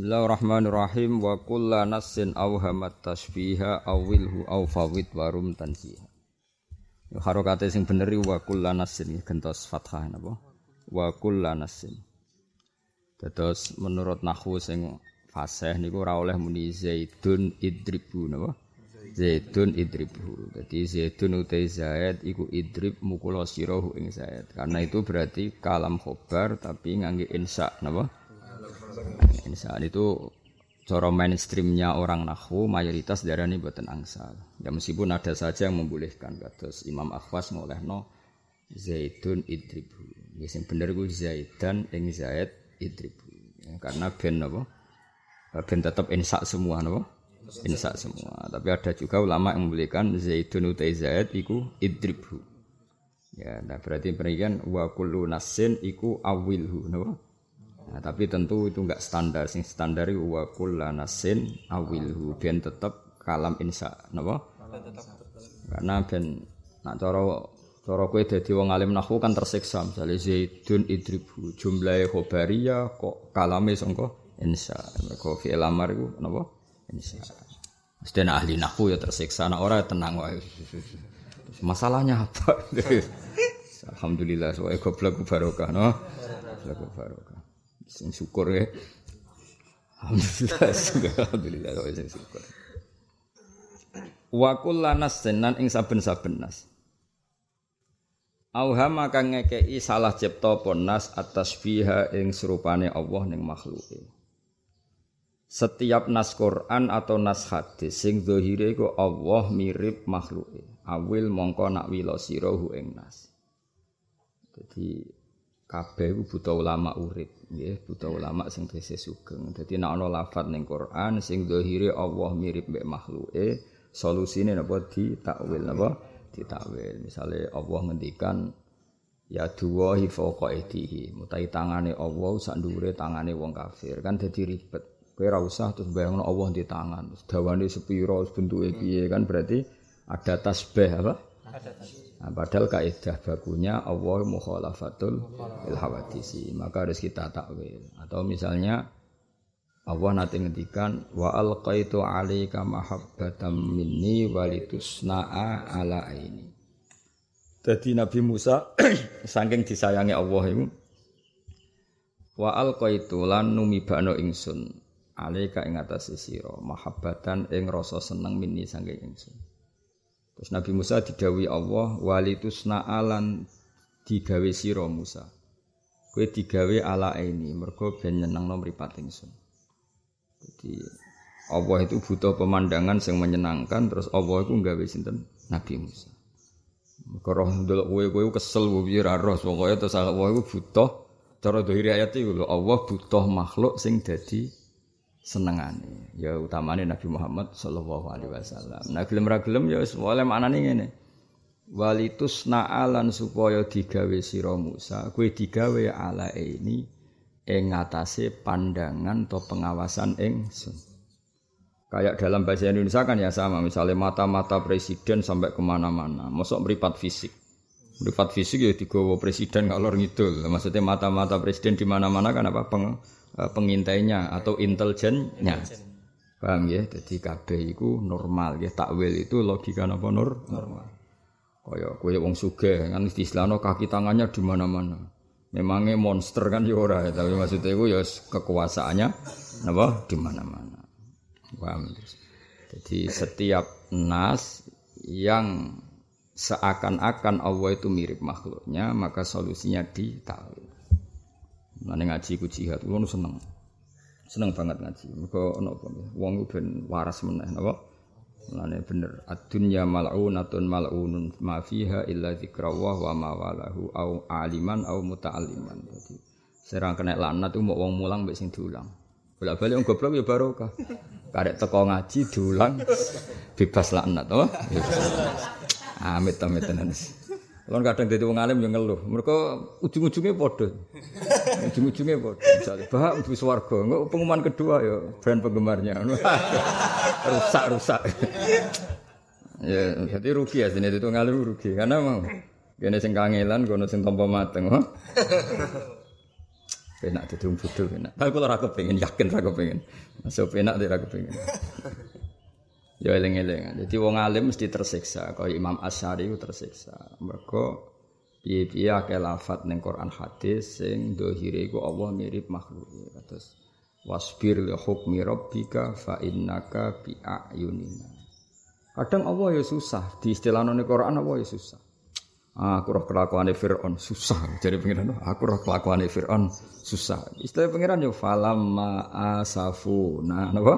Bismillahirrahmanirrahim wa kulla nassin awhamat tasbiha awilhu aw fawid warum tansiha. Ya harokate sing bener wa kulla nassin gentos fathah napa? Wa kulla nassin. Dados menurut nahwu sing fasih niku ora oleh muni zaidun idribu napa? Zaidun idribu. Dadi zaidun utai zaid iku idrib mukula sirahu ing zaid. Karena itu berarti kalam khobar tapi ngangge insa napa? Insaan itu cara mainstreamnya orang nahwu mayoritas darah ini buatan angsal. Ya meskipun ada saja yang membolehkan kados Imam Akhwas ngolehno Zaidun idribu. Ya sing bener ku Zaidan ing Zaid idribu. Ya, karena ben napa? Ben tetap insak semua napa? Insak semua. Tapi ada juga ulama yang membolehkan Zaidun utai Zaid iku idribu. Ya, nah berarti perikan wa kullu nasin iku awilhu napa? Nah, tapi tentu itu enggak standar. Sing standar itu wa kullanasin awilhu ben tetep kalam insa, napa? Karena ben nak cara cara kowe dadi wong alim nahwu kan tersiksa misalnya zaidun idribu jumlahe khobariyah kok kalame sangka insa. Mergo fi'il amar iku napa? Insa. Mesti ahli nahwu ya tersiksa, nak ora tenang wae. Masalahnya apa? Alhamdulillah, soalnya goblok barokah, no? Goblok barokah. Sing syukur ya. Alhamdulillah, alhamdulillah kok sing syukur. Wa kullanas senan ing saben-saben nas. Auhama kang ngekei salah cipta ponas atas fiha ing serupane Allah ning makhluke. Setiap nas Quran atau nas hadis sing zahire iku Allah mirip makhluke. Awil mongko nak wila sirahu ing nas. Jadi kabeh iku buta ulama urip nggih buta ulama sing tesih sugeng. Dadi nek ana lafat ning Quran sing zahire Allah mirip mek makhluke solusine napa? Ditakwil napa? Ditakwil. Misale Allah ngendikan ya duwa fawqa aidihi mutai tangane Allah sak ndure tangane wong kafir. Kan dadi ribet. Kowe ora usah terus bayangno Allah di tangan terus dawane sepira bentuke piye. Kan berarti ada tasbih apa Nah, padahal kaidah bakunya Allah mukhalafatul il hawadisi, maka harus kita takwil. Atau misalnya Allah nanti ngendikan wa alqaitu alaika mahabbatan minni walitusna'a ala aini. Jadi Nabi Musa saking disayangi Allah itu wa alqaitu lan numibano ingsun alaika ing atase sira mahabbatan ing rasa seneng minni saking ingsun. Terus Nabi Musa didawi Allah walitusna alan digawe sira Musa. Kowe digawe ala ini mergo ben nyenengno mripat ingsun. Jadi Allah itu butuh pemandangan yang menyenangkan terus Allah itu nggawe sinten Nabi Musa. Mergo roh ndelok kowe kowe kesel piye ra roh pokoke terus Allah itu butuh cara dohiri ayat itu Allah butuh makhluk sing dadi senengane. Ya utamane Nabi Muhammad sallallahu alaihi wasallam. Nah gelem ra gelem ya wis oleh maknane ngene. Walitus na'alan supaya digawe sira Musa kuwi digawe ala ini ing ngatasé pandangan atau pengawasan ingsun kayak dalam bahasa Indonesia kan ya sama misalnya mata-mata presiden sampai ke mana-mana. Masuk meripat fisik meripat fisik ya digawa presiden kalau ngidul maksudnya mata-mata presiden di mana-mana kan apa peng Eh, pengintainya atau intelijennya. Paham ya? Jadi kabeh iku normal ya. Takwil itu logika napa nur? Normal. Kaya kowe wong sugih kan istilahno kaki tangannya di mana-mana. Memangnya monster kan ya ora ya, tapi maksudnya itu ya kekuasaannya napa di mana-mana. Paham? Jadi setiap nas yang seakan-akan Allah itu mirip makhluknya, maka solusinya di takwil. Nane ngaji ku jihad, kulo seneng. Seneng banget ngaji. Mergo ono apa wong ben waras meneh napa? Nane bener. Ad-dunya mal'unatun mal'unun ma fiha illa dzikrawah wa ma walahu au aliman au muta'alliman. Dadi serang kena laknat itu mau wong mulang mbek sing diulang. Bolak-balik wong goblok ya barokah. Karek teko ngaji diulang bebas laknat, oh. Amit amit tenan. Kalau kadang jadi wong alim yang ngeluh, mereka ujung-ujungnya bodoh, ujung-ujungnya bodoh. Misalnya, bah untuk swargo, nggak pengumuman kedua ya brand penggemarnya, rusak rusak. ya, jadi rugi ya sini itu ngalim rugi, karena mau gini sing kangelan, kono sing tompo mateng. Penak dadi wong bodho penak. Tapi kula ora kepengin yakin ora kepengin. Masuk penak ora kepengin. Ya eling-eling. Jadi wong alim mesti tersiksa, kaya Imam Asy'ari ku tersiksa. Mergo piye-piye akeh lafat ning Quran hadis sing dohire iku Allah mirip makhluk. Terus wasbir li hukmi rabbika fa innaka bi ayunina. Kadang Allah ya susah, di istilah Quran Allah ya susah. Aku roh kelakuane Firaun. Susah. Jadi pengiran, aku roh kelakuane Firaun. Susah. Istilah pengiran yo falamma asafu. Nah, napa?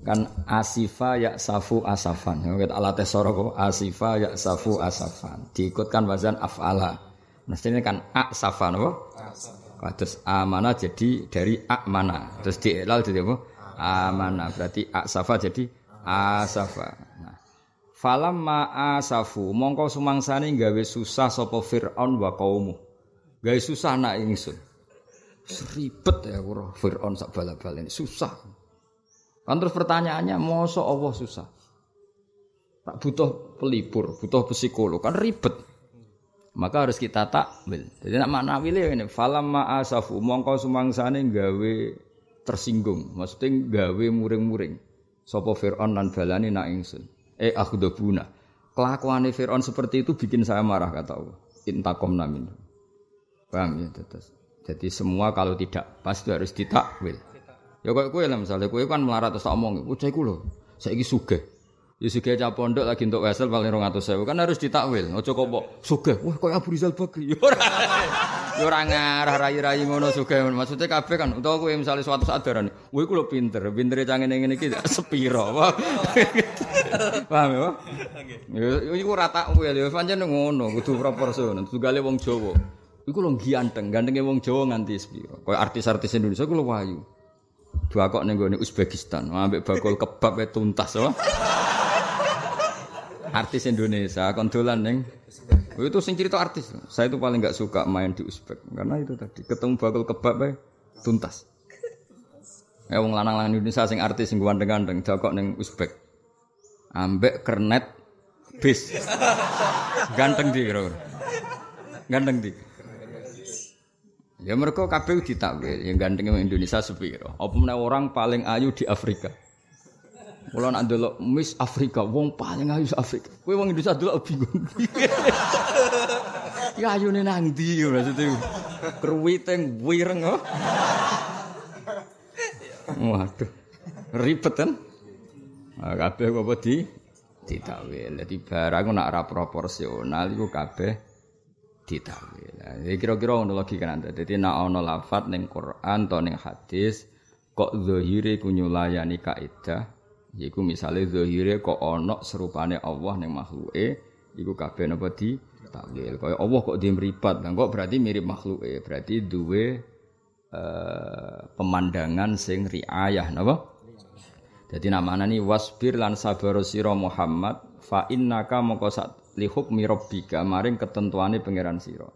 kan asifa ya safu asafan kita alat tesoro kok. Asifa ya safu asafan. Diikutkan wazan afala. Mestinya kan asafan apa terus amana jadi dari amana. Terus dielal jadi apa? Amana. Berarti asafa jadi asafa falam ma asafu mongko sumangsane gawe susah sapa fir'aun wa kaumu gawe susah nak ingsun ribet ya kuro fir'aun sak bala-bala ini susah Kan terus pertanyaannya, mosok Allah susah. Tak butuh pelipur, butuh psikolog, kan ribet. Maka harus kita takwil. Jadi nak makna wile ini, falam ma'asafu mongko sumangsane gawe tersinggung, maksudnya gawe muring-muring. Sopo Fir'aun dan balani nak ingsun. Eh akhdabuna. Kelakuan Fir'aun seperti itu bikin saya marah kata Allah. Intakom namin. Paham ya? Terus. Jadi semua kalau tidak pasti harus ditakwil. Ya kok kowe lah misalnya kowe kan melarat terus tak omong, "Bocah iku lho, saiki sugih." Ya sugih cah pondok lagi untuk wesel paling 200.000 kan harus ditakwil. Aja kok mbok sugih, wah kok Abu Rizal Bakri. Ya ora. Ya ora ngarah rai-rai ngono sugih. Maksudnya kabeh kan utawa kowe misalnya suatu saat darani, "Kowe iku lho pinter, pintere cah ngene ngene iki sepiro." Paham ya? Ya iku ora tak kowe ya pancen ngono, kudu proporsional. Tugale wong Jawa. Iku lho ganteng, gantenge wong Jawa nganti sepiro. Kaya artis-artis Indonesia lho wayu. Dua kok ning gone Uzbekistan, ambek bakul kebab e tuntas oh. Artis Indonesia kon dolan ning itu sing cerita artis. Saya itu paling nggak suka main di Uzbek karena itu tadi ketemu bakul kebab e tuntas. Ya wong lanang-lanang Indonesia sing artis sing gandeng-gandeng dakok ning Uzbek. Ambek kernet bis. Ganteng di kira Ganteng di. Ya mereka kabeh ditakwil, yang ganteng Indonesia sepiro. Apa orang paling ayu di Afrika. Kula nak ndelok Miss Afrika, wong paling ayu Afrika. Kowe wong Indonesia delok bingung. ya ayune nang ndi maksudnya. Kruwiteng wireng oh. Waduh. Ribet kan? Nah, kabeh apa di ditakwil. Dadi barang nak ora proporsional iku kabeh ditawil. Ya kira-kira ngono logika nanti. Dadi nek ana lafat ning Quran atau ning hadis kok zahire ku nyulayani kaidah yaiku misale zahire kok ana serupane Allah ning makhluke iku kabeh napa di takwil. Kaya Allah kok dia mripat, lah kok berarti mirip makhluke, berarti duwe uh, pemandangan sing riayah napa? Jadi namanya ini wasbir lan sabar siro Muhammad fa innaka moko li hukmi rabbika maring ketentuane pangeran sira.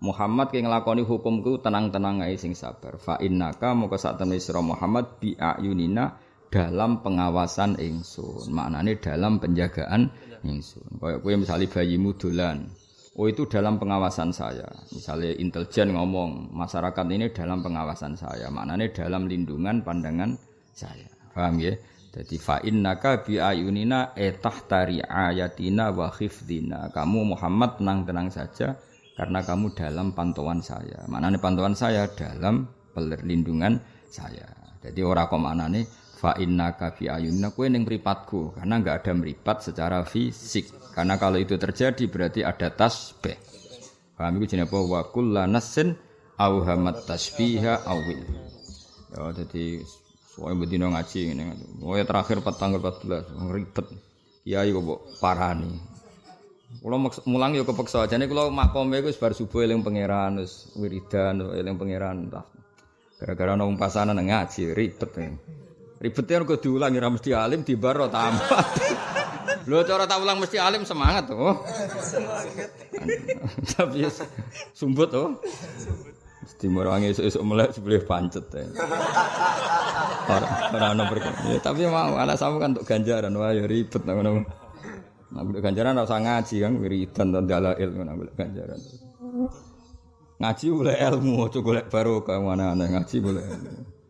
Muhammad ki nglakoni hukumku tenang-tenang ae sing sabar. Fa innaka moko sak temne Muhammad bi ayunina dalam pengawasan ingsun. Maknane dalam penjagaan ingsun. Kayak kowe misalnya bayimu dolan. Oh itu dalam pengawasan saya. Misalnya intelijen ngomong masyarakat ini dalam pengawasan saya. Maknanya dalam lindungan pandangan saya. Paham ya? Jadi fa innaka bi ayunina etah tari ayatina wa khifdina. Kamu Muhammad tenang-tenang saja karena kamu dalam pantauan saya. Mana nih pantauan saya dalam perlindungan saya. Jadi ora kok nih fa innaka bi ayunina kowe ning mripatku karena enggak ada meripat secara fisik. Karena kalau itu terjadi berarti ada tasbih. Paham iku jenenge apa? Wa kullanasin auhamat tasbiha awil. Ya, jadi Soalnya betina ngaji ini. Oh ya terakhir tanggal 14 ribet. Kiai kok parani. Kulo mulang yo kepeksa. Jane kulo makome iku bar subuh eling pangeran wiridan eling pangeran. Gara-gara ana pasanan ngaji ribet. Ribetnya kok diulangi ra mesti alim di baro tambah. Lho cara tak ulang mesti alim semangat tuh. Oh. Tapi sumbut tuh. Oh. Dimurangi esuk-esuk melek sebelah pancet. Ya. Ora ya, tapi mau anak sama kan untuk ganjaran wah ya ribet ngono. Nah, ganjaran ora usah ngaji kan wiridan dan dalail ngono ganjaran. Ngaji boleh ilmu, aja golek barokah mana aneh ngaji boleh ilmu.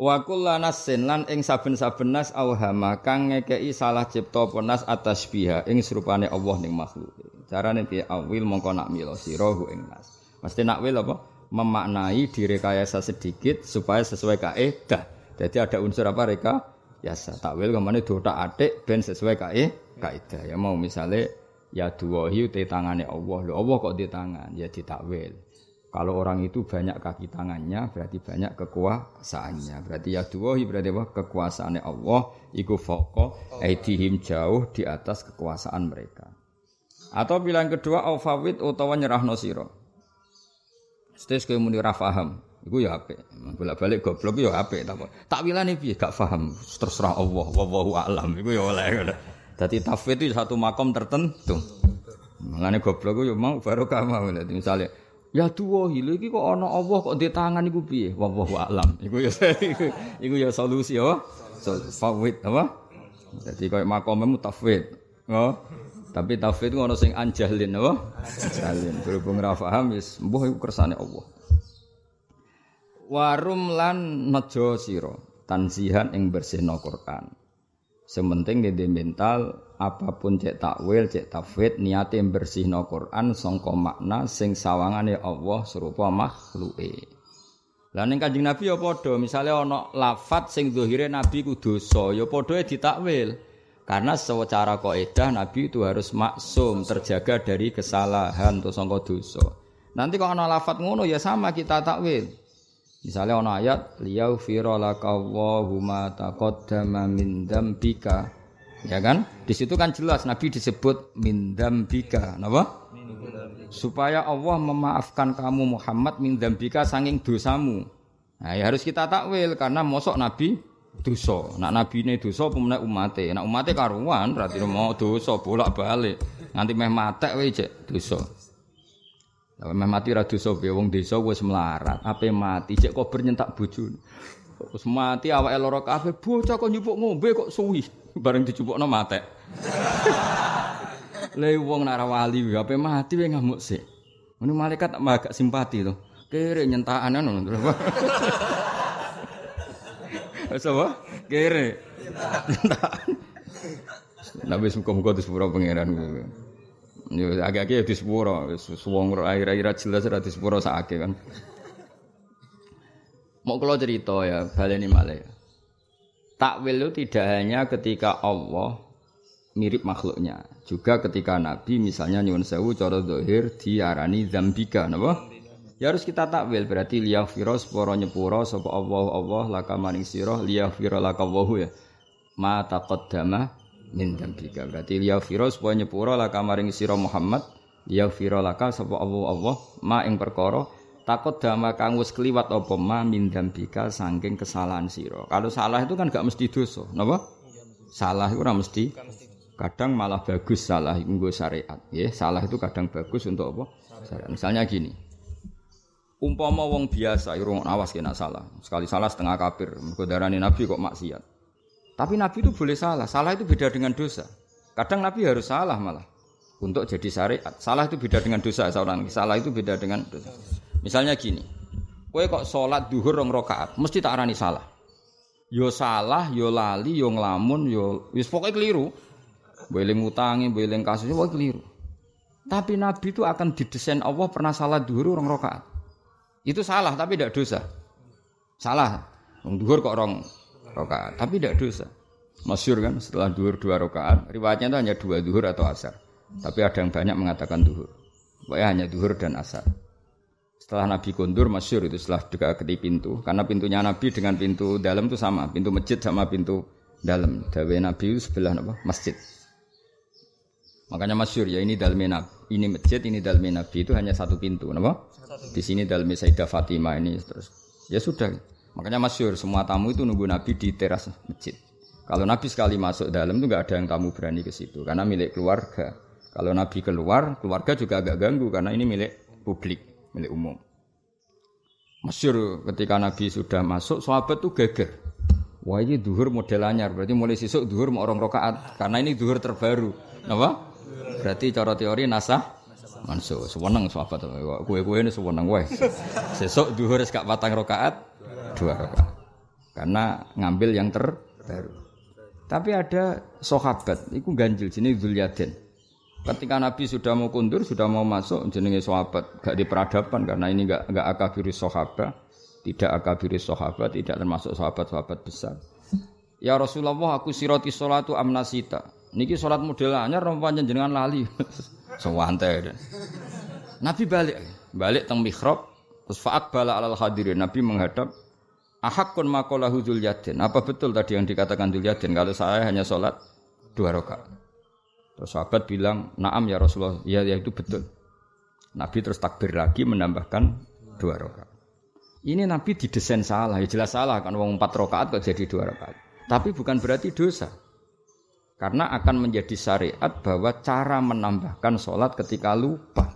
Wa kullanasin lan ing saben-saben nas auhama kang ngekeki salah cipta penas atas biha ing serupane Allah ning makhluk. Carane piye awil mongko nak milo sira ing nas. Mesti nak wil apa? Memaknai direkayasa sedikit supaya sesuai kaidah. Jadi ada unsur apa reka? Yasa takwil ke mana dotak atik ben sesuai kae kaidah. Ya mau misalnya ya duwahi te tangane Allah. Lho Allah kok di tangan? Ya ditakwil. Kalau orang itu banyak kaki tangannya berarti banyak kekuasaannya. Berarti ya duwahi berarti apa? Kekuasaannya Allah iku foko aidihim jauh di atas kekuasaan mereka. Atau pilihan kedua aufawid utawa nyerahno sira. Stes kowe muni iku ya apik. Bolak-balik goblok ya tak. Takwilane piye gak paham, terserah Allah, wallahu a'lam. Iku ya oleh. Dadi tafwid itu satu makom tertentu. Mulane goblok yo mau barokah mau. Misalnya Ya tuwa lho iki kok ana Allah kok di tangan iku piye? Wallahu a'lam. Iku ya iku ya solusi ya. Fawid apa? Jadi koyo makome mutafwid. Oh. Tapi tafwid ngono sing anjalin apa? Anjalin. Berhubung ra paham wis mbuh iku kersane Allah. Warum lan nejo sira tansihan ing bersihno Quran. Sementing di mental apa pun cek takwil, cek tafwid, niate bersihno Quran sangka makna sing sawangane Allah serupa makhluke. Lah ning Kanjeng Nabi ya padha, misale ana lafat sing zahire Nabi ku dosa, ya padha ditakwil. Karena secara kaidah Nabi itu harus maksum, terjaga dari kesalahan atau sangka dosa. Nanti kalau ana lafat ngono ya sama kita takwil. Misalnya ana ayat liyaghfira lakallahu ma taqaddama min dzambika Ya kan? Di situ kan jelas Nabi disebut mindam bika, napa? Supaya Allah memaafkan kamu Muhammad mindam bika sanging dosamu. Nah, ya harus kita takwil karena mosok Nabi dosa. Nak Nabi dosa pemenang umate. Nak umate karuan berarti mau dosa bolak-balik. Nanti meh matek wae cek dosa. Lah mati ra dosa piye wong desa wis melarat. Ape mati cek kok bernyentak bojone. Wis mati awake lara kabeh bocah kok nyupuk ngombe kok suwi bareng dicupukno mate. Le wong nara wali ape mati wae ngamuk sik. Ini malaikat agak simpati tuh. Kere nyentakan ngono. Wis apa? Kere. Nabi muka-muka di pangeran. Yo agak-agak di sepura, suwong air-air jelas ra di sakake kan. Mau kalau cerita ya, baleni malih. Takwil itu tidak hanya ketika Allah mirip makhluknya, juga ketika Nabi misalnya nyuwun sewu cara dohir diarani zambika, napa? Ya harus kita takwil berarti liyaghfira seporo nyepuro sapa Allah Allah laka maring sira liyaghfira laka ya. Ma taqaddama min dzambika. Berarti liyaghfira seporo nyepuro laka maring sira Muhammad liyaghfira laka sapa Allah Allah ma ing perkara takut dama kang wis kliwat apa ma mindam bika saking kesalahan sira. Kalau salah itu kan gak mesti dosa, napa? Salah itu ora mesti. Kadang malah bagus salah nggo syariat, ya. Salah itu kadang bagus untuk apa? Syariat. Misalnya gini. Umpama wong biasa irung awas kena salah. Sekali salah setengah kafir, mergo darani nabi kok maksiat. Tapi nabi itu boleh salah. Salah itu beda dengan dosa. Kadang nabi harus salah malah untuk jadi syariat. Salah itu beda dengan dosa seorang. Salah itu beda dengan dosa. Misalnya gini, kowe kok sholat duhur rong rokaat, mesti tak arani salah. Yo salah, yo lali, yo ngelamun, yo wis pokoknya keliru. Beling utangi, beling kasus, pokoknya keliru. Tapi Nabi itu akan didesain Allah pernah salah duhur rong rokaat. Itu salah tapi tidak dosa. Salah, duhur kok rong rokaat, tapi tidak dosa. Masyur kan setelah duhur dua rokaat, riwayatnya itu hanya dua duhur atau asar. Tapi ada yang banyak mengatakan duhur. Pokoknya hanya duhur dan asar. Setelah Nabi kondur masyur itu setelah dekati pintu. Karena pintunya Nabi dengan pintu dalam itu sama. Pintu masjid sama pintu dalam. Dawe Nabi itu sebelah apa? Masjid. Makanya masyur ya ini dalamnya Nabi. Ini masjid, ini dalamnya Nabi itu hanya satu pintu. Apa? Di sini dalamnya Sayyidah Fatimah ini terus. Ya sudah. Makanya masyur semua tamu itu nunggu Nabi di teras masjid. Kalau Nabi sekali masuk dalam itu nggak ada yang tamu berani ke situ karena milik keluarga. Kalau Nabi keluar, keluarga juga agak ganggu karena ini milik publik milik umum. Masyur ketika Nabi sudah masuk, sahabat tuh geger. Wah ini duhur model anyar, berarti mulai sisuk duhur mau orang rokaat, karena ini duhur terbaru. Apa? Berarti cara teori nasah, mansuh. Sewenang sahabat kue-kue ini sewenang wae. Sesuk duhur gak patang rakaat, dua rakaat. Karena ngambil yang terbaru. Tapi ada sahabat, itu ganjil sini Zulyaden. Ketika Nabi sudah mau kundur, sudah mau masuk jenenge sahabat, gak di peradaban karena ini gak gak akabiri sahabat, tidak akabiri sahabat, tidak termasuk sahabat-sahabat besar. Ya Rasulullah, aku siroti salatu amnasita. Niki salat model anyar rompanya jenengan lali. Sewante. Nabi balik, balik teng mihrab, terus faak bala alal hadirin. Nabi menghadap Ahakun makolahu Dzulyaden. Apa betul tadi yang dikatakan Dzulyaden kalau saya hanya sholat dua rakaat? Terus sahabat bilang, "Na'am ya Rasulullah." Ya, ya itu betul. Nabi terus takbir lagi menambahkan dua rakaat. Ini Nabi didesain salah, ya jelas salah kan wong empat rakaat kok jadi dua rakaat. Tapi bukan berarti dosa. Karena akan menjadi syariat bahwa cara menambahkan sholat ketika lupa.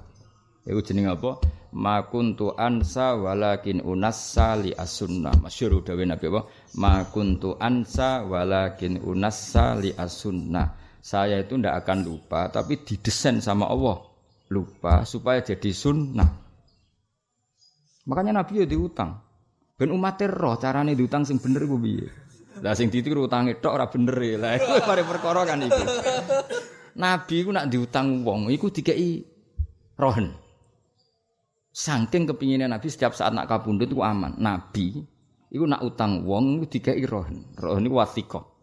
Itu jeneng apa? Ma kuntu ansa walakin unassa li as-sunnah. Masyhur dawuh Nabi apa? Ma kuntu ansa walakin unassa li as-sunnah. Saya itu ndak akan lupa, tapi didesain sama Allah lupa supaya jadi sunnah. Makanya Nabi ya diutang. Ben umat roh carane diutang sing bener ku piye. Lah sing ditiru utange tok ora bener e. Lah iku pare perkara kan iku. Nabi ku nak diutang wong iku dikeki rohen. Saking kepinginnya Nabi setiap saat nak kabundut itu aman. Nabi itu nak utang wong itu dikai rohen. Rohen itu wasiko.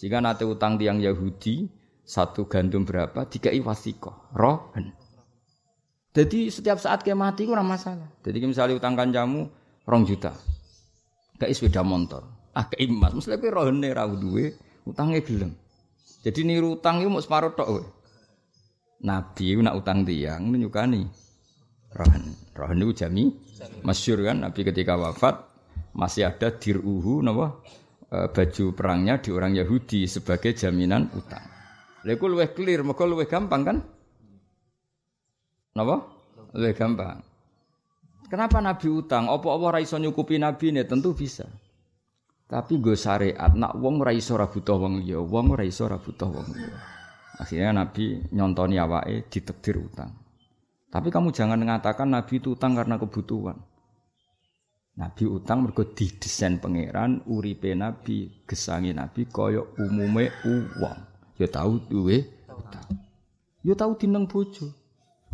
Jika nanti utang tiang Yahudi satu gandum berapa dikai wasiko. Rohen. Jadi setiap saat kayak mati itu masalah. Jadi misalnya utang kanjamu rong juta. Kayak sepeda motor. Ah kayak emas. Mesti kayak rohen nih rawu duwe. Utangnya gelem. Jadi niru utang itu mau separuh tok. Nabi itu nak utang tiang menunjukkan rohan. Rohan itu jami masyur kan Nabi ketika wafat masih ada diruhu napa e, baju perangnya di orang Yahudi sebagai jaminan utang. Lha iku luwih clear, mergo luwih gampang kan? Napa? Luwih gampang. Kenapa Nabi utang? Apa-apa ra iso nyukupi Nabi ini? Tentu bisa. Tapi gue syariat, nak wong ra iso ra butuh wong liya, wong ra iso ra butuh wong liya. Akhirnya Nabi nyontoni awake ditakdir utang. Tapi kamu jangan mengatakan Nabi itu utang karena kebutuhan. Nabi utang mergo didesain pangeran uripe Nabi, gesangi Nabi kaya umume uang. Ya tahu duwe utang. Ya tahu dineng bojo.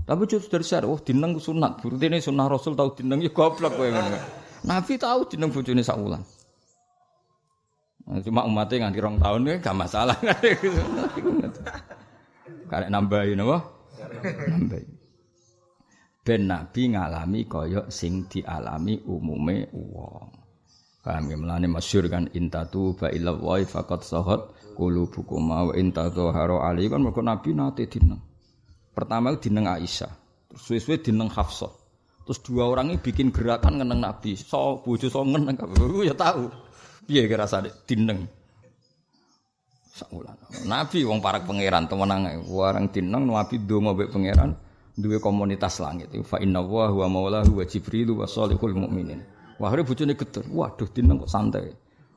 Tapi bojo dari syar, oh dineng sunat. Berarti ini sunnah Rasul tahu dineng ya goblok kowe ngono. Nabi tahu dineng bojone sak wulan. Nah, cuma umatnya nganti rong tahun ya gak masalah. Karek nambahin apa? Nambahin ben nabi ngalami kaya sing dialami umume wong. Paham ya melane masyhur kan intatu ba ila wa faqat sahat qulubukum wa intatu haro ali kan mergo nabi nate dineng. Pertama dineng Aisyah, terus suwe-suwe dineng Hafsah. Terus dua orang ini bikin gerakan ngeneng Nabi. So bojo so ngeneng ya tahu. Piye kira rasane dineng. Sakulan. Nabi wong parak pangeran temenang warang dineng Nabi donga mbek pangeran duwe komunitas langit. Fa inna wa huwa maulahu wa jibril wa salihul mukminin. Wah, bojone geter. Waduh, dineng kok santai.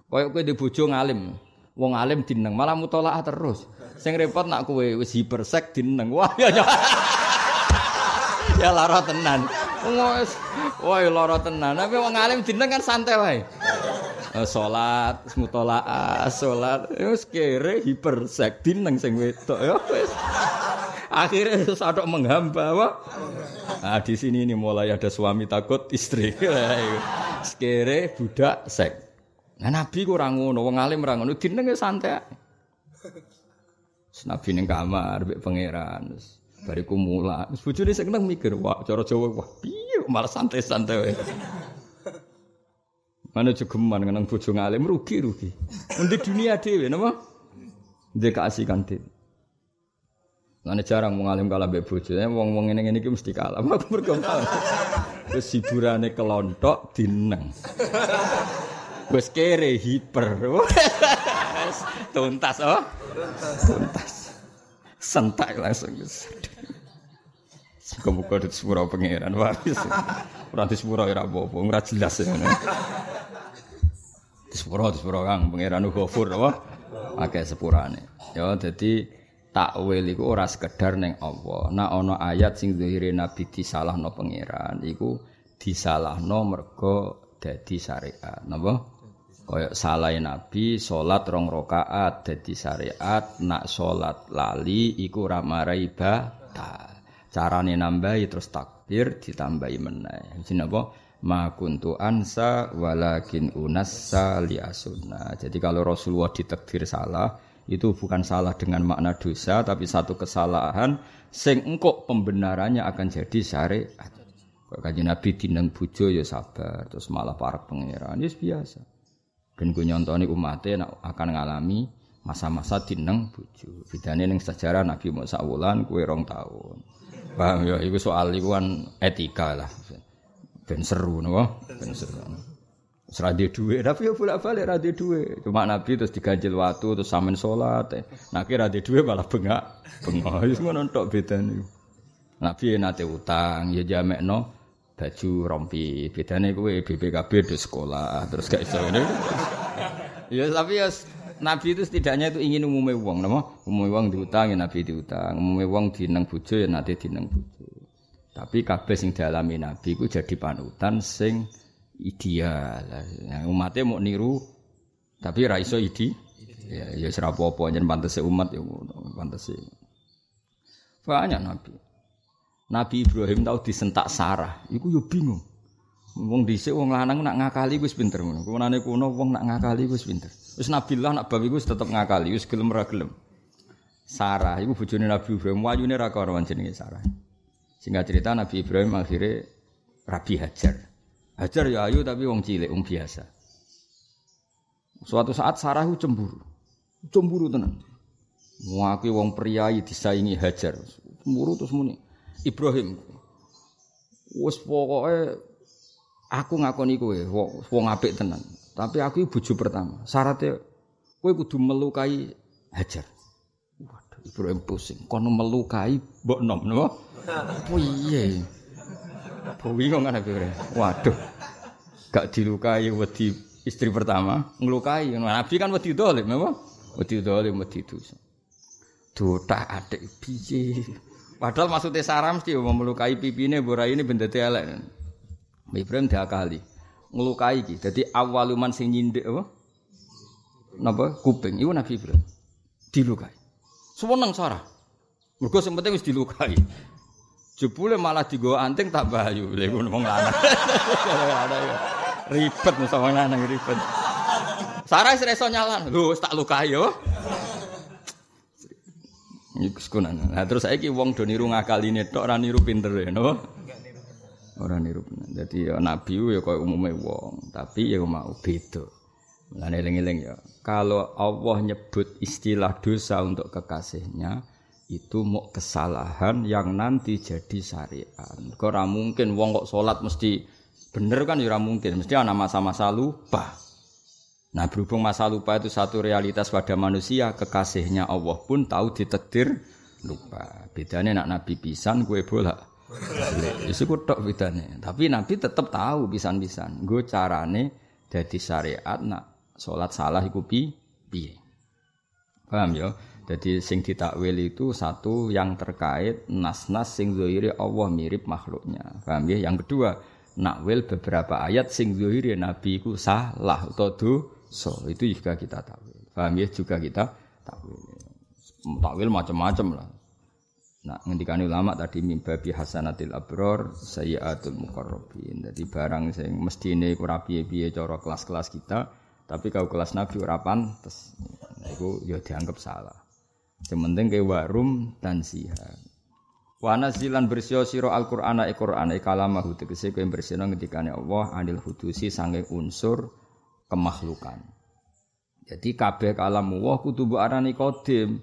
Kayak kowe di bojo ngalim. Wong alim dineng malah mutolaah terus. Sing repot nak kowe wis hipersek dineng. Wah, ya ya. ya lara tenan. Wes, wah lara tenan. Tapi wong alim dineng kan santai wae. Eh, salat, mutolaah, salat, wis kere hipersek dineng sing wedok ya wis. Akhirnya sadok menghamba apa? Nah, di sini ini mulai ada suami takut istri. Sekere budak sek. Nah, Nabi kurang ngono, wong alim ora ngono, dinenge santai. Nabi ning kamar mbek pangeran. Bariku mula. Terus bojone sing nang mikir, wah cara Jawa wah piye malah santai-santai. Mana jogeman ngenang bojo ngalim rugi-rugi. Nanti dunia dhewe napa? Ndek dhewe. Ngene jarang mengalim kalah mbek bojone, wong-wong ngene-ngene iki mesti kalah. Aku berkompal. Wis hiburane kelontok dineng. Wis kere hiper. Tuntas oh. Tuntas. Sentak langsung. Muga-muga di sepura pangeran wis. Ora di sepura ora apa-apa, ora jelas ya. Di sepura di sepura Kang pangeran Ghafur apa? Akeh sepurane. Ya takwil iku ora sekedar ning Allah. Nah ana ayat sing zahire nabi disalahno pangeran iku disalahno mergo dadi syariat. Napa? Kaya salah nabi salat rong rakaat dadi syariat, nak salat lali iku ora marai batal. Carane nambahi terus takbir ditambahi meneh. Jenenge apa? Ma kuntu ansa walakin unassa li asunna. Jadi kalau Rasulullah ditakdir salah, itu bukan salah dengan makna dosa tapi satu kesalahan sing engkok pembenarannya akan jadi syariat. Kaji Nabi dineng bujo ya sabar terus malah para pangeran ya biasa. Dan gue nyontoni umatnya akan ngalami masa-masa dineng bujo. Bedane ning sejarah Nabi Musa wulan kue rong tahun. Paham ya itu soal iku kan etika lah. Ben seru napa? Ben seru. Serade duwe, tapi ya bolak-balik rade duwe. Cuma Nabi terus diganjil waktu terus samen salat. Nah kira rade duwe malah bengak. Bengak wis ngono tok bedane. Nabi nate utang, ya jamekno baju rompi. Bedane kowe BPKB di sekolah, terus gak iso ngene. ya tapi ya Nabi itu setidaknya itu ingin umumnya uang, nama umumnya uang diutang ya Nabi diutang, umumnya uang dineng bujo ya nanti dineng bujo. Tapi kabeh sing dialami Nabi itu jadi panutan sing ideal. Yang umatnya mau niru, tapi raiso idi. Ya, ya serapo apa jangan pantas umat ya pantas Banyak Nabi. Nabi Ibrahim tahu disentak Sarah, iku yo bingung. Wong dhisik wong lanang nak ngakali wis pinter ngono. Kunane kuno wong nak ngakali wis pinter. Wis Nabilah nak babi wis tetep ngakali, wis gelem ra gelem. Sarah iku bojone Nabi Ibrahim, wayune ra karo jenenge Sarah. Singkat cerita Nabi Ibrahim akhirnya Rabi Hajar. Hajar ya ayu tapi wong cilik, wong biasa. Suatu saat Sarah cemburu. Cemburu tenan. Ngaki wong priayi disaingi Hajar. Cemburu terus muni. Ibrahim. Wes pokoke aku ngakoni kowe wong apik tenan. Tapi aku bojo pertama. Syaratnya kowe kudu melukai Hajar. Waduh, Ibrahim pusing. Kono melukai mbok nom napa? Oh iya. Bingung kan Ibrahim. Waduh. Gak dilukai wedi istri pertama, ngelukai. Nabi kan wedi dolim, napa? Wedi dolim, wedi dosa. Dotak adik biji. Padahal maksudnya saram mesti mau melukai pipine borai ini benda elek. Ibrahim kali ngelukai iki. Jadi awaluman sing nyindik apa? Napa? Kuping. Iku Nabi Ibrahim. Dilukai. Seneng Sarah. Mergo sing penting wis dilukai. Jebule malah digo anting tak bayu. Lha ngono wong lanang. Ribet musa wong lanang ribet. Sarah wis iso nyalan. Lho tak lukai yo. Iku sekunan. Nah terus saiki wong do niru ngakaline tok ora niru pinter ya, no? Ora niru. Dadi ya nabi ya koyo umume wong, tapi ya mau beda. Mulane eling-eling ya. Kalau Allah nyebut istilah dosa untuk kekasihnya, itu mau kesalahan yang nanti jadi syariat. Kok mungkin wong kok salat mesti bener kan ya mungkin, mesti ana masa-masa lupa. Nah berhubung masa lupa itu satu realitas pada manusia, kekasihnya Allah pun tahu ditekdir lupa. Bedanya nak Nabi pisan, gue bolak. Itu tok bedanya. Tapi Nabi tetap tahu pisan-pisan. Gue carane jadi syariat nak sholat salah iku pi piye. Paham ya? Jadi sing ditakwil itu satu yang terkait nas-nas sing zahiri Allah mirip makhluknya. Paham ya? Yang kedua, nakwil beberapa ayat sing zahiri Nabi ku salah atau So itu juga kita takwil. Paham ya juga kita takwil. Takwil macam-macam lah. Nah, ngendikan ulama tadi mimbabi hasanatil abror sayyatul muqarrabin. Jadi barang sing mesti ini kurang piye-piye cara kelas-kelas kita, tapi kalau kelas Nabi ora pantes. Nah, itu ya dianggap salah. Yang penting ke warum dan siha. Wana zilan bersio siro al Qur'ana e Qur'an e kalamahu tegese kowe bersihno ngendikane Allah anil hudusi sange unsur kemakhlukan. Jadi kabeh kalamu wah kudu arani qadim.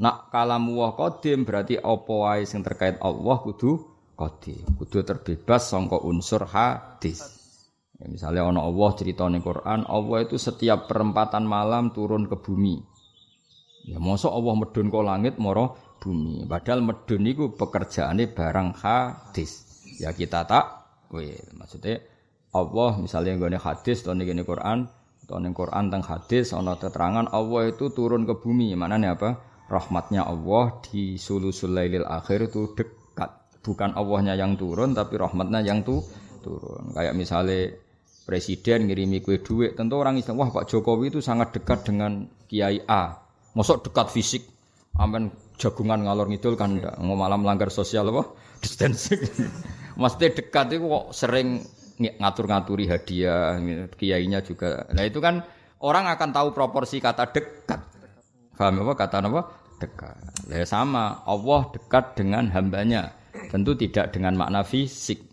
Nak kalamu wah qadim berarti apa wae sing terkait Allah kudu qadim. Kudu terbebas sangka unsur hadis. Ya, misalnya ana Allah cerita ning Quran, Allah itu setiap perempatan malam turun ke bumi. Ya mosok Allah medun ke langit moro bumi. Padahal medun iku pekerjaane barang hadis. Ya kita tak weh maksudnya Allah misalnya gini hadis atau gini Quran atau ning Quran tentang hadis ana keterangan Allah itu turun ke bumi mana nih apa rahmatnya Allah di sulusul lailil akhir itu dekat. Bukan Allahnya yang turun tapi rahmatnya yang tuh turun. Kayak misalnya presiden ngirimi kue duit, tentu orang Islam, wah Pak Jokowi itu sangat dekat dengan Kiai A. Mosok dekat fisik, aman jagungan ngalor ngidul kan enggak, mau malam melanggar sosial apa? Distancing. Maksudnya dekat itu kok sering ngatur-ngaturi hadiah, kiainya juga. Nah itu kan orang akan tahu proporsi kata dekat. Paham apa kata apa? Dekat. Ya sama, Allah dekat dengan hambanya. Tentu tidak dengan makna fisik,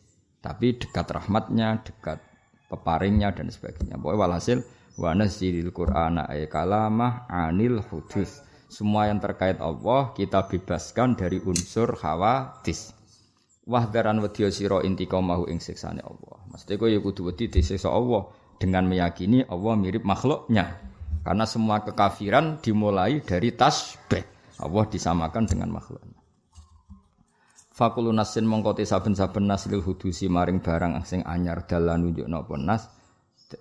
tapi dekat rahmatnya, dekat peparingnya dan sebagainya. Pokoknya walhasil wa nazzilil qur'ana ay kalamah anil hudus. Semua yang terkait Allah kita bebaskan dari unsur khawatis wahdaran wedya sira intiqamahu ing siksane Allah. Mesti kowe ya kudu wedi disiksa Allah dengan meyakini Allah mirip makhluknya. Karena semua kekafiran dimulai dari tasbih. Allah disamakan dengan makhluknya. Fakulu nasin mongkoti saben-saben nas lil hudusi maring barang sing anyar dalan nunjukno apa nas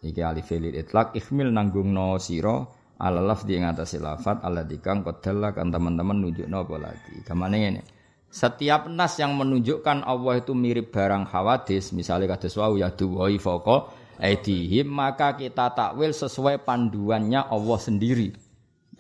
iki alif lil itlaq ihmil nanggungno sira ala lafzi ing atase lafat ala dikang kan teman-teman nunjukno apa lagi. Gamane ngene. Setiap nas yang menunjukkan Allah itu mirip barang hawadis, misalnya kata wau ya duwai foko aidihim, maka kita takwil sesuai panduannya Allah sendiri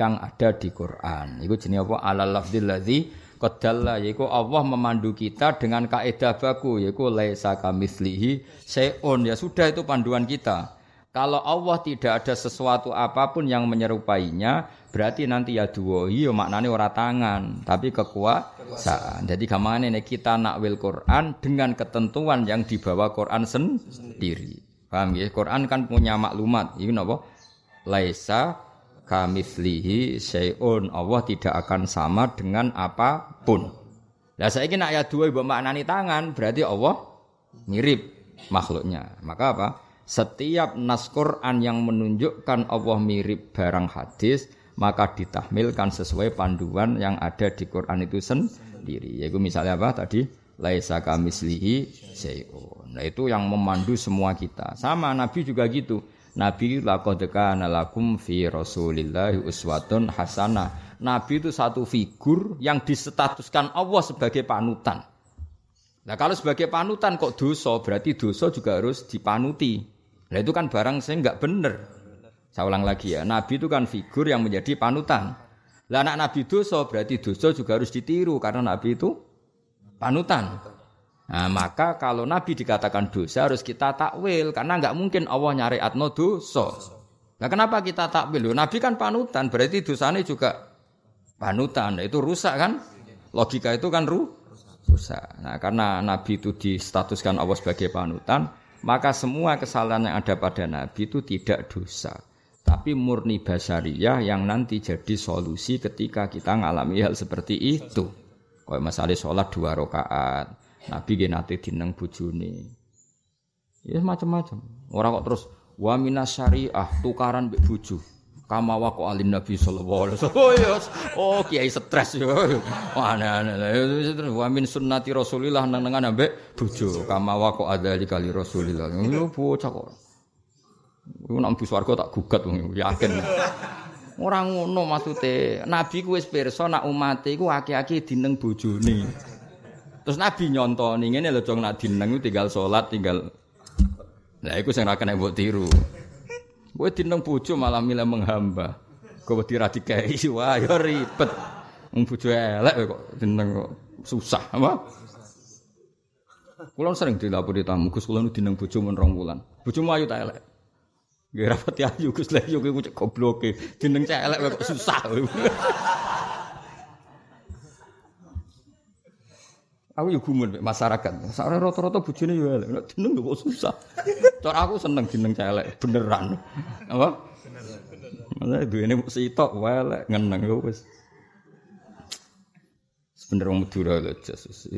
yang ada di Quran. Itu jenis apa? Ala lafzil ladzi qadalla yaiku Allah memandu kita dengan kaidah baku yaiku laisa kamitslihi seon ya sudah itu panduan kita. Kalau Allah tidak ada sesuatu apa pun yang menyerupainya, berarti nanti ya dua iya maknanya ora tangan, tapi kekuasaan. Jadi ke mana ini kita nak wil Quran dengan ketentuan yang dibawa Quran sendiri. Paham ya? Quran kan punya maklumat. Ini apa? Laisa kamitslihi syai'un. Allah tidak akan sama dengan apa pun. Lah saya nak ya dua ibu maknani tangan, berarti Allah mirip makhluknya. Maka apa? Setiap nas Quran yang menunjukkan Allah mirip barang hadis maka ditahmilkan sesuai panduan yang ada di Quran itu sendiri. Yaitu misalnya apa tadi? Laisa kamislihi syai'un. Nah itu yang memandu semua kita. Sama Nabi juga gitu. Nabi laqad kana lakum fi Rasulillahi uswatun hasanah. Nabi itu satu figur yang disetatuskan Allah sebagai panutan. Nah kalau sebagai panutan kok dosa, berarti dosa juga harus dipanuti. Nah itu kan barang saya nggak bener. Saya ulang lagi ya, Nabi itu kan figur yang menjadi panutan. Lah anak Nabi dosa berarti dosa juga harus ditiru karena Nabi itu panutan. Nah, maka kalau Nabi dikatakan dosa harus kita takwil karena nggak mungkin Allah nyari atno dosa. Nah kenapa kita takwil? Nabi kan panutan berarti dosanya juga panutan. Nah, itu rusak kan? Logika itu kan ru rusak. Nah karena Nabi itu distatuskan Allah sebagai panutan, maka semua kesalahan yang ada pada Nabi itu tidak dosa. Tapi murni basariyah yang nanti jadi solusi ketika kita ngalami hal seperti itu. Kayak masalah sholat dua rakaat, Nabi gak nanti dineng bujuni. Ya macam-macam. Orang kok terus wa minas syariah tukaran mbek kama wa alin nabi sallallahu alaihi wasallam oh yes. oh kiai stres yo wah aneh wa min sunnati rasulillah nang-nangan ambek bojo kama wa adali kali rasulillah yo bocah kok Iku nang bus warga tak gugat wong yakin. Ora ngono maksude. Nabi ku wis pirsa nak umate iku akeh-akeh dineng bojone. Terus Nabi nyontoni ngene lho jong nak dineng tinggal salat tinggal Lah iku sing ra kena mbok tiru. Kowe dineng bojo malah milih menghamba. Kowe dira dikai wah ya ribet. Wong bojo elek kok dineng kok susah apa? Kulo sering dilapori tamu, Gus kulo dineng bojo men rong wulan. Bojomu ayu ta elek? Nggih rapati ayu Gus lha yo kowe gobloke. Dineng cek elek kok susah. Aku yo gumun masyarakat. Sakare rata-rata bojone yo elek. Nek jeneng kok susah. Cara aku seneng jeneng celek beneran. Apa? Bener. duwene sitok wae elek ngeneng yo wis. Sebenernya wong Madura lho Jesus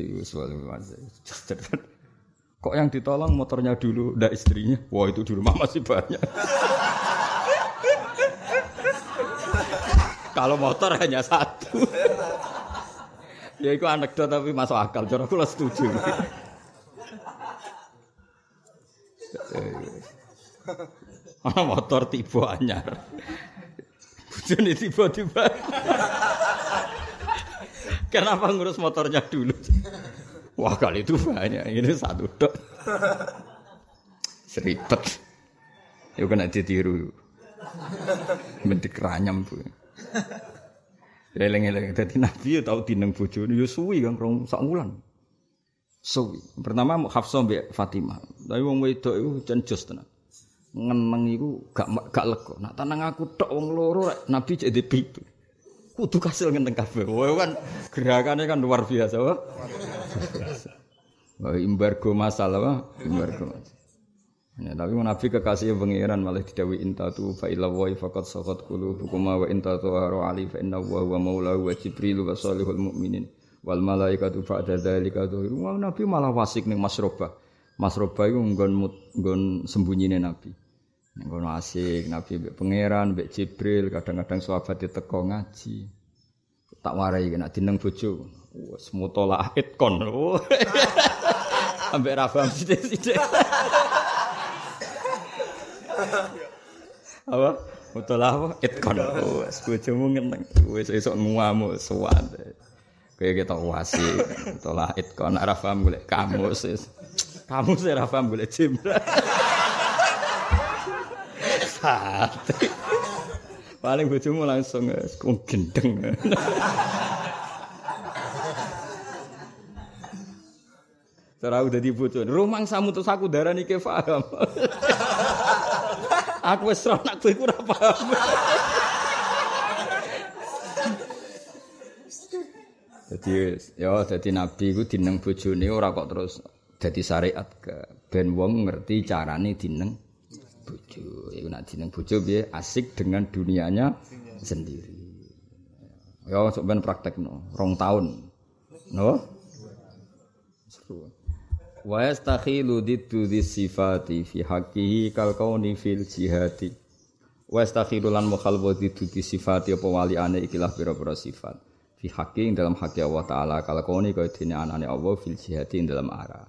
Kok yang ditolong motornya dulu, ndak istrinya? Wah itu di rumah masih banyak. Kalau motor hanya satu. Ya itu anekdot tapi masuk akal. Cara aku setuju. Ana motor tiba anyar. Bojone tiba-tiba. Kenapa ngurus motornya dulu? Wah kali itu banyak, ini satu dok. Seribet. Yuk kena ditiru. Bentik ranyam bu. Eleng-eleng dadi nabi ya tau dineng bojone ya suwi kan rong sak wulan. Suwi. Pertama Hafsah mbek Fatimah. Tapi wong wedok iku jan jos tenan. Ngeneng iku gak gak lega. Nak tenang aku tok wong loro nabi cek di pitu. Kudu kasil ngenteng kabeh. Wah kan gerakannya kan luar biasa, wah. Embargo masalah. Embargo masalah. Ya, tapi Nabi kekasih pengiran malah didawi intatu fa ila wa faqad saqat qulubukum wa intatu haru ali fa inna wa huwa maula wa jibril wa salihul mu'minin wal malaikatu ba'da dzalika dhuhiru. Wah, Nabi malah wasik ning Masroba. Masroba iku nggon nggon sembunyine Nabi. Nggon asik Nabi mbek pangeran, mbek Jibril, kadang-kadang sahabat diteko ngaji. Tak warai nek dineng bojo. Wes mutola itkon. Ambek Rafa sithik-sithik. Apa? Betul apa? Itkon wes bojomu ngeneng. Wes esok nguamu suwan kayak kita wasi. Betul lah itkon ora paham golek kamu sis kamu sih ora paham golek jimbra paling bojomu langsung gendeng. Cara udah dibutuhin. Rumang samu terus aku darah nih paham. Aku wis ora nak kowe ora paham. Jadi ya dadi nabi iku dineng bojone ora kok terus dadi syariat ke ben wong ngerti carane dineng bojo. Iku nak dineng bojo piye asik dengan dunianya sendiri. Ya sok ben praktekno, rong tahun. No? Seru. Wa yastakhilu diddu sifati fi haqqihi kal kauni fil jihati wa yastakhilu lan mukhalwa diddu sifati apa waliane ikilah pira-pira sifat fi haqqi dalam haqqi Allah taala kal kauni kaya dene anane Allah fil jihati dalam arah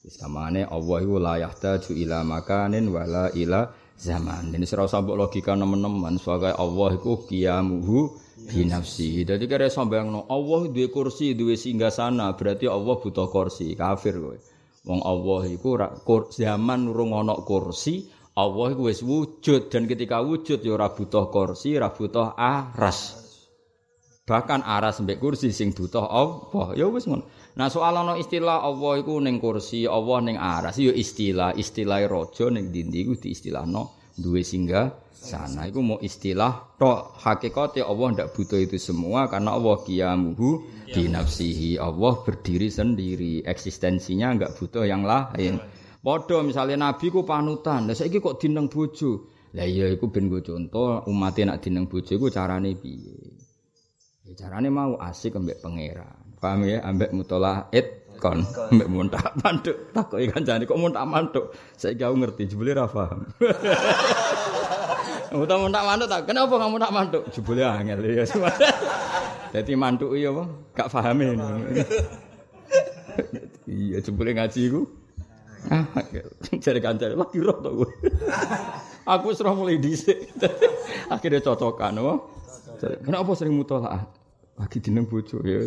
Istamane Allah iku la yahtaju ila makanin wala ila zaman. Ini serau sambok logika nemen-nemen sebagai Allah iku qiyamuhu binafsi. Jadi kira sampeyan no Allah duwe kursi, duwe singgah sana, berarti Allah butuh kursi. Kafir kowe. Wong Allah iku zaman urung ana kursi, Allah iku wis wujud dan ketika wujud ya ora butuh kursi, ora butuh aras. Bahkan aras mbek kursi sing butuh Allah. Ya wis ngono. Nah soal ana istilah Allah iku ning kursi, Allah ning aras ya istilah, istilah raja ning dindi iku diistilahno duwe singgah sana. Iku mau istilah tok hakikate Allah ndak butuh itu semua karena Allah qiyamuhu di nafsihi. Allah berdiri sendiri. Eksistensinya enggak butuh yang lain. Padha misalnya nabi ku panutan lha saiki kok dineng bojo? Lah iya iku ben go contoh umat nak dineng bojo iku carane piye? Ya carane mau asik ambek pangeran. Paham ya? Ambek mutolaah kon mbek muntak mantuk takoki kancane kok muntak mantuk saiki aku ngerti jebule ra paham. Muta muntak mantuk tak kenapa kamu tak mantuk jebule angel ya. Dadi mantuk iya apa? Gak paham ini. Iya jebule ngaji iku. Ah, cari kancane lagi roh to Aku wis roh mulai dhisik. Akhirnya cocokan, apa? Kenapa sering mutolaah? Lagi dineng bojo ya.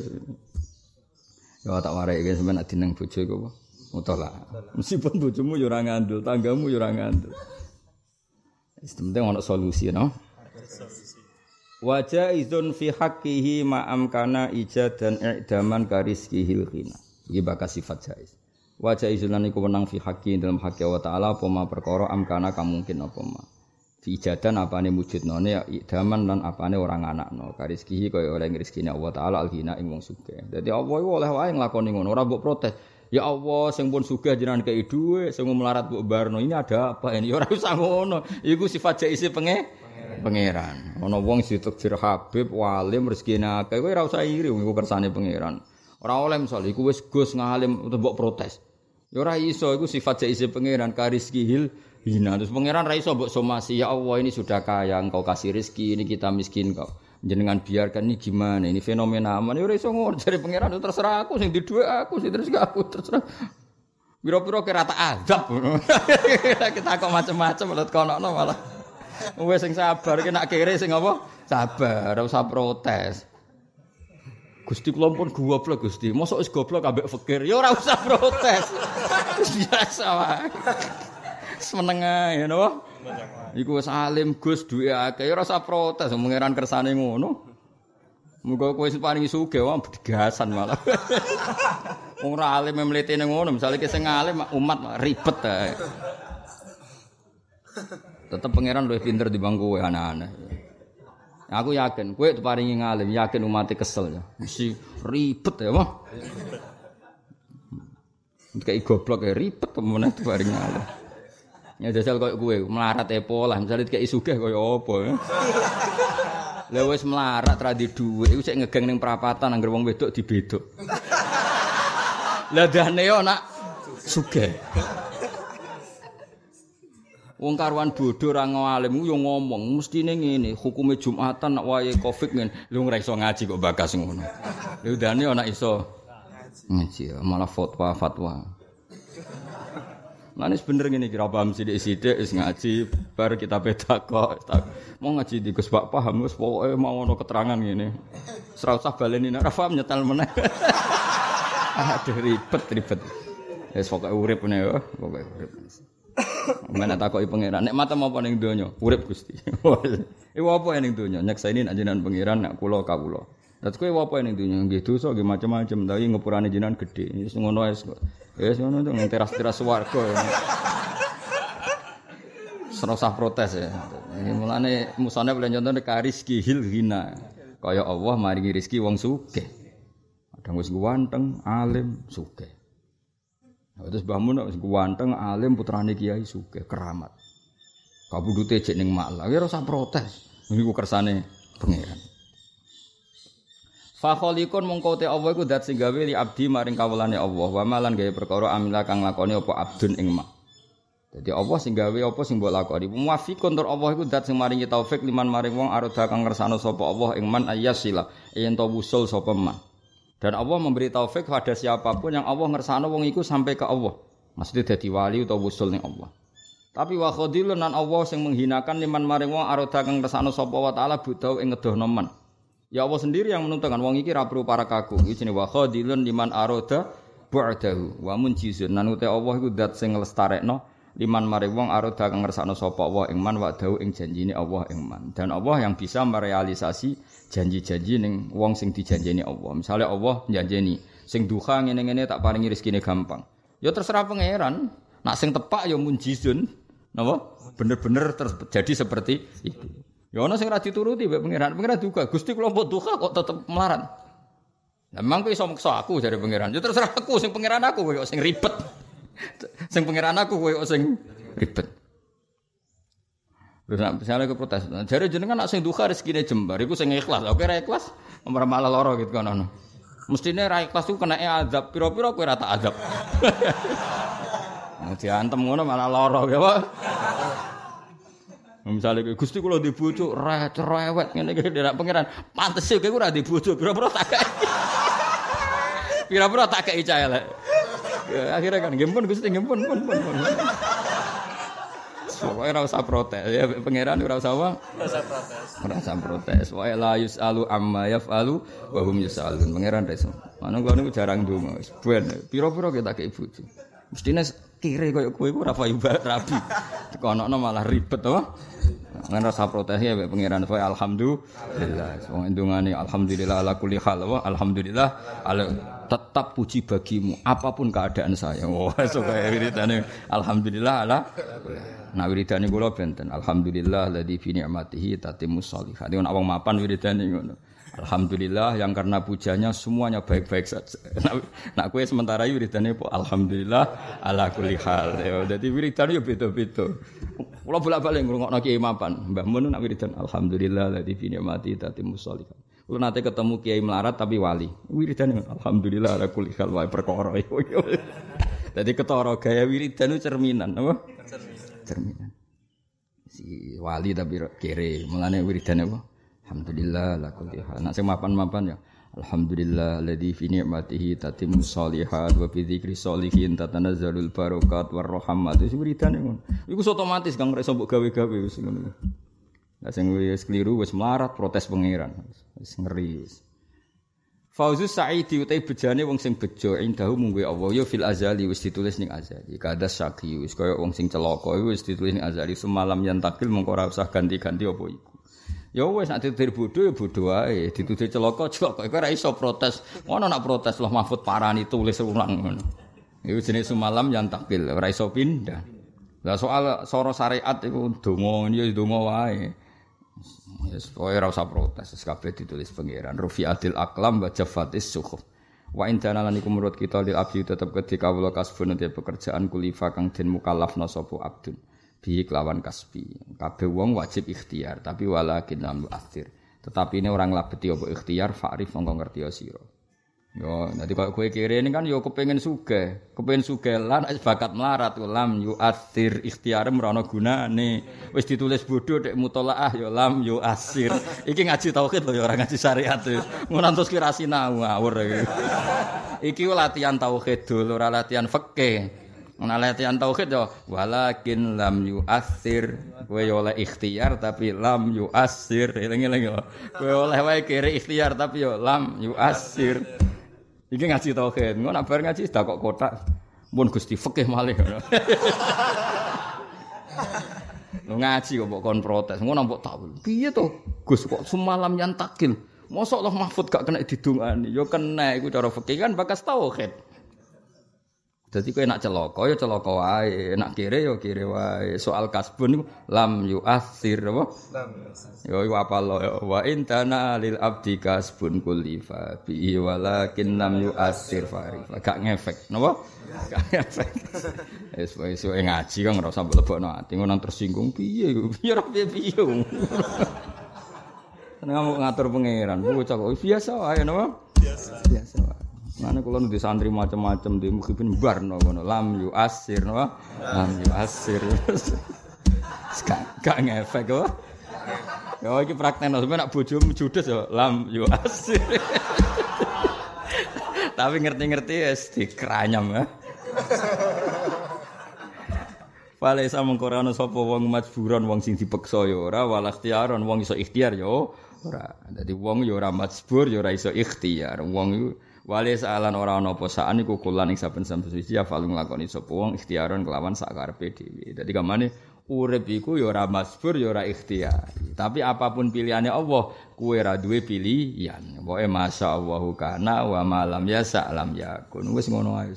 Ya tak warai iki sampean nek dineng bojo iku apa? Mutala. Meskipun bojomu yo ora ngandel, tanggamu yo ora ngandel. Wis penting ana solusi no. Wajah izun fi haqqihi ma amkana ijad dan i'daman kariskihil khina. Iki bakal sifat jais. Wajah izunan iku wenang fi haqqi dalam haqqi Allah taala apa ma amkana kamungkin apa. Diijadan apane wujudnone ya idaman lan apane orang anakno. Kariskihi kaya oleh rezekine Allah taala alghina ing wong sugih. Dadi Allah iku oleh wae nglakoni ngono ora mbok protes. Ya Allah sing pun sugih jenengan kei dhuwit sing melarat mbok barno ini ada apa ini? Ora usah ngono. Iku sifat jaisi penge pangeran. ana wong ditakdir Habib walim rezekine akeh kowe ora usah iri iku kersane pangeran. Ora oleh misal iku wis Gus ngalim mbok protes. Ya ora iso iku sifat jaisi pangeran. Kariskihil hina. Terus pangeran ra iso mbok somasi, ya Allah ini sudah kaya, engkau kasih rezeki, ini kita miskin kok. Jenengan biarkan ini gimana? Ini fenomena aman. Ya ora iso ngono dari pangeran terserah aku sing di aku sing terus aku terserah. Biro-biro kira tak azab. kita kok macam-macam malah kono malah. Wes sing sabar ki nak kere sing apa? Sabar, ora usah protes. Gusti kula pun goblok Gusti. Mosok wis goblok ambek fakir. Ya ora usah protes. Biasa wae. Semeneng ae napa? Iku wis alim Gus duwe akeh ya ora usah protes mengeran kersane ngono. Muga kowe wis paringi sugih wae bedegasan malah. Wong ora alim mlitene ngono, misale ki sing alim umat ribet ae. Tetep pangeran luwih pinter di bangku anak-anak. Aku yakin, kue paringi ngalim, yakin umatnya kesel ya. Mesti ribet ya, mah. Kayak goblok ya ribet temen itu paringi ngalim. Ya jajal kayak gue melarat epo lah, misalnya kayak isugeh kayak apa ya. Lah wis melarat ra di dhuwit, iku sik ngegeng ning perapatan anggere wong wedok dibedok. Lah dane yo nak sugih. Wong karuan bodho ora ngalim yo ngomong mestine ngene, hukume Jumatan nak wae Covid ngene. Lu ora iso ngaji kok bakas ngono. Lu dane ana iso ngaji malah fatwa-fatwa. Manis bener ngene kira paham sithik-sithik wis ngaji bar kita beda kok. Mau ngaji di Gus Pak paham wis pokoke mau ono keterangan ngene. Ora usah baleni nek paham nyetel meneh. Aduh ribet ribet. Wis pokoke urip ne yo, pokoke urip. Mana takoki pangeran, nek mata apa ning donya? Urip Gusti. Iku apa ning donya? Nyakseni nek jenengan pangeran nek kula kawula. Dadi kowe apa ning donya? Nggih dosa nggih macam-macam, tapi ngepurane jenengan gedhe. Wis ngono wis. Wis ngono to ning teras-teras swarga. Serasa usah protes ya. Mulane musane boleh contoh kariski hil hina. Kaya Allah maringi rezeki wong sugih. Kadang wis ganteng, alim, sugih. Terus Mbah Mun wis ganteng alim putrane kiai sugih keramat. Kabudute cek ning malah, ya ora protes. Niku kersane pangeran. Fa khaliqun mongko te Allah iku zat sing gawe li abdi maring kawulane Allah. Wa malan gawe perkara amila kang lakoni apa abdun ing mak. Jadi Allah sing gawe apa sing mbok lakoni. Muwafiqun tur Allah iku zat sing maringi taufik liman maring wong aroda kang ngersano sapa Allah ing man ayyasila yen to wusul sapa man. Dan Allah memberi taufik pada siapa pun yang Allah ngersano wong iku sampai ke Allah. Maksudnya jadi wali atau wusul ning Allah. Tapi wa khadilun nan Allah sing menghinakan liman maring wong aroda kang ngersano sapa wa taala budau ing ngedohno man. Ya Allah sendiri yang menentukan wong iki ra perlu para kaku. Iki jenenge wa khadilun liman aroda ba'dahu wa munjizun. Nan ute Allah iku zat sing nglestarekno liman maring wong aroda kang ngersakno sapa Allah ing man wa dawu ing janjine Allah ing man. Dan Allah yang bisa merealisasi janji-janji ning wong sing dijanjeni Allah. Misalnya Allah janjeni sing duha ngene-ngene tak paringi rezekine gampang. Ya terserah pangeran. Nak sing tepak ya munjizun. Napa? Bener-bener terjadi seperti itu. Ya ana sing ra dituruti mbek pangeran. Pangeran duka, Gusti kula mbok duha kok tetep melarat. Memang kowe iso maksa aku dari pangeran. Ya terserah aku sing pangeran aku kowe sing ribet. sing pangeran aku kowe sing ribet. Terus misalnya ke protes, nah, jadi jenengan nak sing duka rezekine jembar, iku sing ikhlas. Oke ra ikhlas, ora malah lara gitu kan ono. Mestine ra ikhlas ku kena azab, pira-pira kowe ra tak azab. Diantem ngono malah lara ya, Pak. Misalnya Gusti kula di bojo ra cerewet ngene iki nek pangeran pantes kowe ora di bojo pira-pira tak kei. Pira-pira tak kei cah elek. Ya, akhirnya kan gempun Gusti gempun pun pun. pun. Pokoknya ora usah protes ya pangeran ora usah apa? Ora usah protes. Ora usah protes. Wa la yusalu amma yafalu wa hum yusalun. Pangeran reso. Mana kula niku jarang ndonga wis ben. Pira-pira kita ke bojo. Mestine kire koyo kowe iku ora payu rabi. Dikonokno malah ribet to. Ngan rasa protes ya pangeran saya alhamdulillah. Wong ndungane alhamdulillah ala kulli hal wa alhamdulillah ala tetap puji bagimu apa pun keadaan saya. Wah, oh, so kaya wiridane alhamdulillah ala Nah wiridane kula benten alhamdulillah ladzi fi ni'matihi tatimmus sholihat. Nek wong mapan wiridane ngono. Alhamdulillah yang karena pujanya semuanya baik-baik saja. Nak, nak kue sementara wiridane po alhamdulillah ala kulli hal. Ya, dadi wiridane yo beda-beda. Kula bolak-balik ngrungokno kiai mapan. Mbah Mun nak wiridan alhamdulillah ladzi fi ni'matihi tatimmus sholihat. Lu nanti ketemu kiai melarat tapi wali. Wiridan alhamdulillah ala kulli hal wae perkara. Jadi ketara gaya wiridan cerminan apa? Cerminan. Si wali tapi kere, mulane wiridan apa? Alhamdulillah la kulli. Nak sing mapan-mapan ya. Alhamdulillah alladzi fi ni'matihi tatimmu sholihat wa fi dzikri sholihin tatanazzalul barakat war rahmat. Itu wiridan ngono. Iku otomatis kang iso mbok gawe-gawe wis ngono. Lah sing wis keliru wis melarat protes pangeran. Wis ngeri. Fauzus Sa'idi utai bejane wong sing bejo indahu munggu Allah yo fil azali wis ditulis ning azali. Kada syaki wis kaya wong sing celaka wis ditulis ning azali semalam yang takil mengko ora usah ganti-ganti apa iku. Ya wis nek ditutur bodho ya bodho wae, ditutur celaka celaka iku ora iso protes. Ngono nak protes loh Mahfud parani tulis ulang ngono. Iku jenis semalam yang takil ora iso pindah. Lah soal soro syariat iku donga ya donga wae. Pokoke ora usah protes, kabeh ditulis pangeran. Rufiatil aklam wa jafatis suhuf. Wa indana lan iku menurut kita lil abdi tetep kedhi kawula te pekerjaan kulifa kang den mukallafna sapa abdun. Bi kelawan kasbi. Kabeh wong wajib ikhtiar, tapi walakin lam akhir. Tetapi ini orang labeti apa ikhtiar fa'rif mongko ngerti sira. Yo, nanti kalau kue kiri ini kan yo kepengen suge, kepengen suge lan bakat melarat lam yu asir ikhtiar merono guna nih, wis ditulis bodoh dek mutolaah yo lam yu asir, iki ngaji tauhid loh orang ngaji syariat tuh, mau nantos kira sinau ngawur iki latihan tauhid dulu, latihan fakih, Latihan tauhid yo walakin lam yu asir, kue yo oleh ikhtiar tapi lam yu lagi yo, kue oleh wae kiri ikhtiar tapi yo lam asir. Iki ngaji tauhid. Ngono bar ngaji dak kok kotak. Mun Gusti fikih malih. Lu ngaji kok kon protes. Ngono mbok tak. Piye to? Gus kok semalam yang takil. Mosok Allah Mahfud gak kena didungani. Yo kena iku cara fikih kan bakas tauhid. Jadi kowe nak celaka ya celaka wae, nak kire ya kire wae. Soal kasbun niku lam yu'athir apa? Lam yu'athir. Ya iku apa lo ya wa intana lil abdi kasbun kulifa bi walakin lam yu'athir fari. Gak ngefek, napa? Gak ngefek. Wis wis ngaji kan ora usah mlebokno ati ngono tersinggung piye piye piye piye. Seneng ngatur pangeran, bocah kok biasa wae napa? Biasa. Biasa wae. Mana kalau nanti santri macam-macam di mukhibin bar no kono lam yu asir no lam yu asir. Gak ngefek kok. Ya iki praktekno sampe nak bojomu judes ya lam yu asir. Tapi ngerti-ngerti wis dikranyam ya. Wale sa mengko ana sapa wong majburan wong sing dipeksa ya ora wal ikhtiaron wong iso ikhtiar ya ora. Dadi wong ya ora majbur ya ora iso ikhtiar. Wong Wali saalan ora ana apa saan iku kulan ing saben-saben suci ya falu nglakoni sapa wong ikhtiaron kelawan sak karepe dhewe. Dadi kamane urip iku ya ora masbur ya ora ikhtiar. Tapi apa pun pilihannya Allah, kuwe ora duwe pilihan. Pokoke masyaallahu kana wa malam ya salam yakun. Wis ngono ae.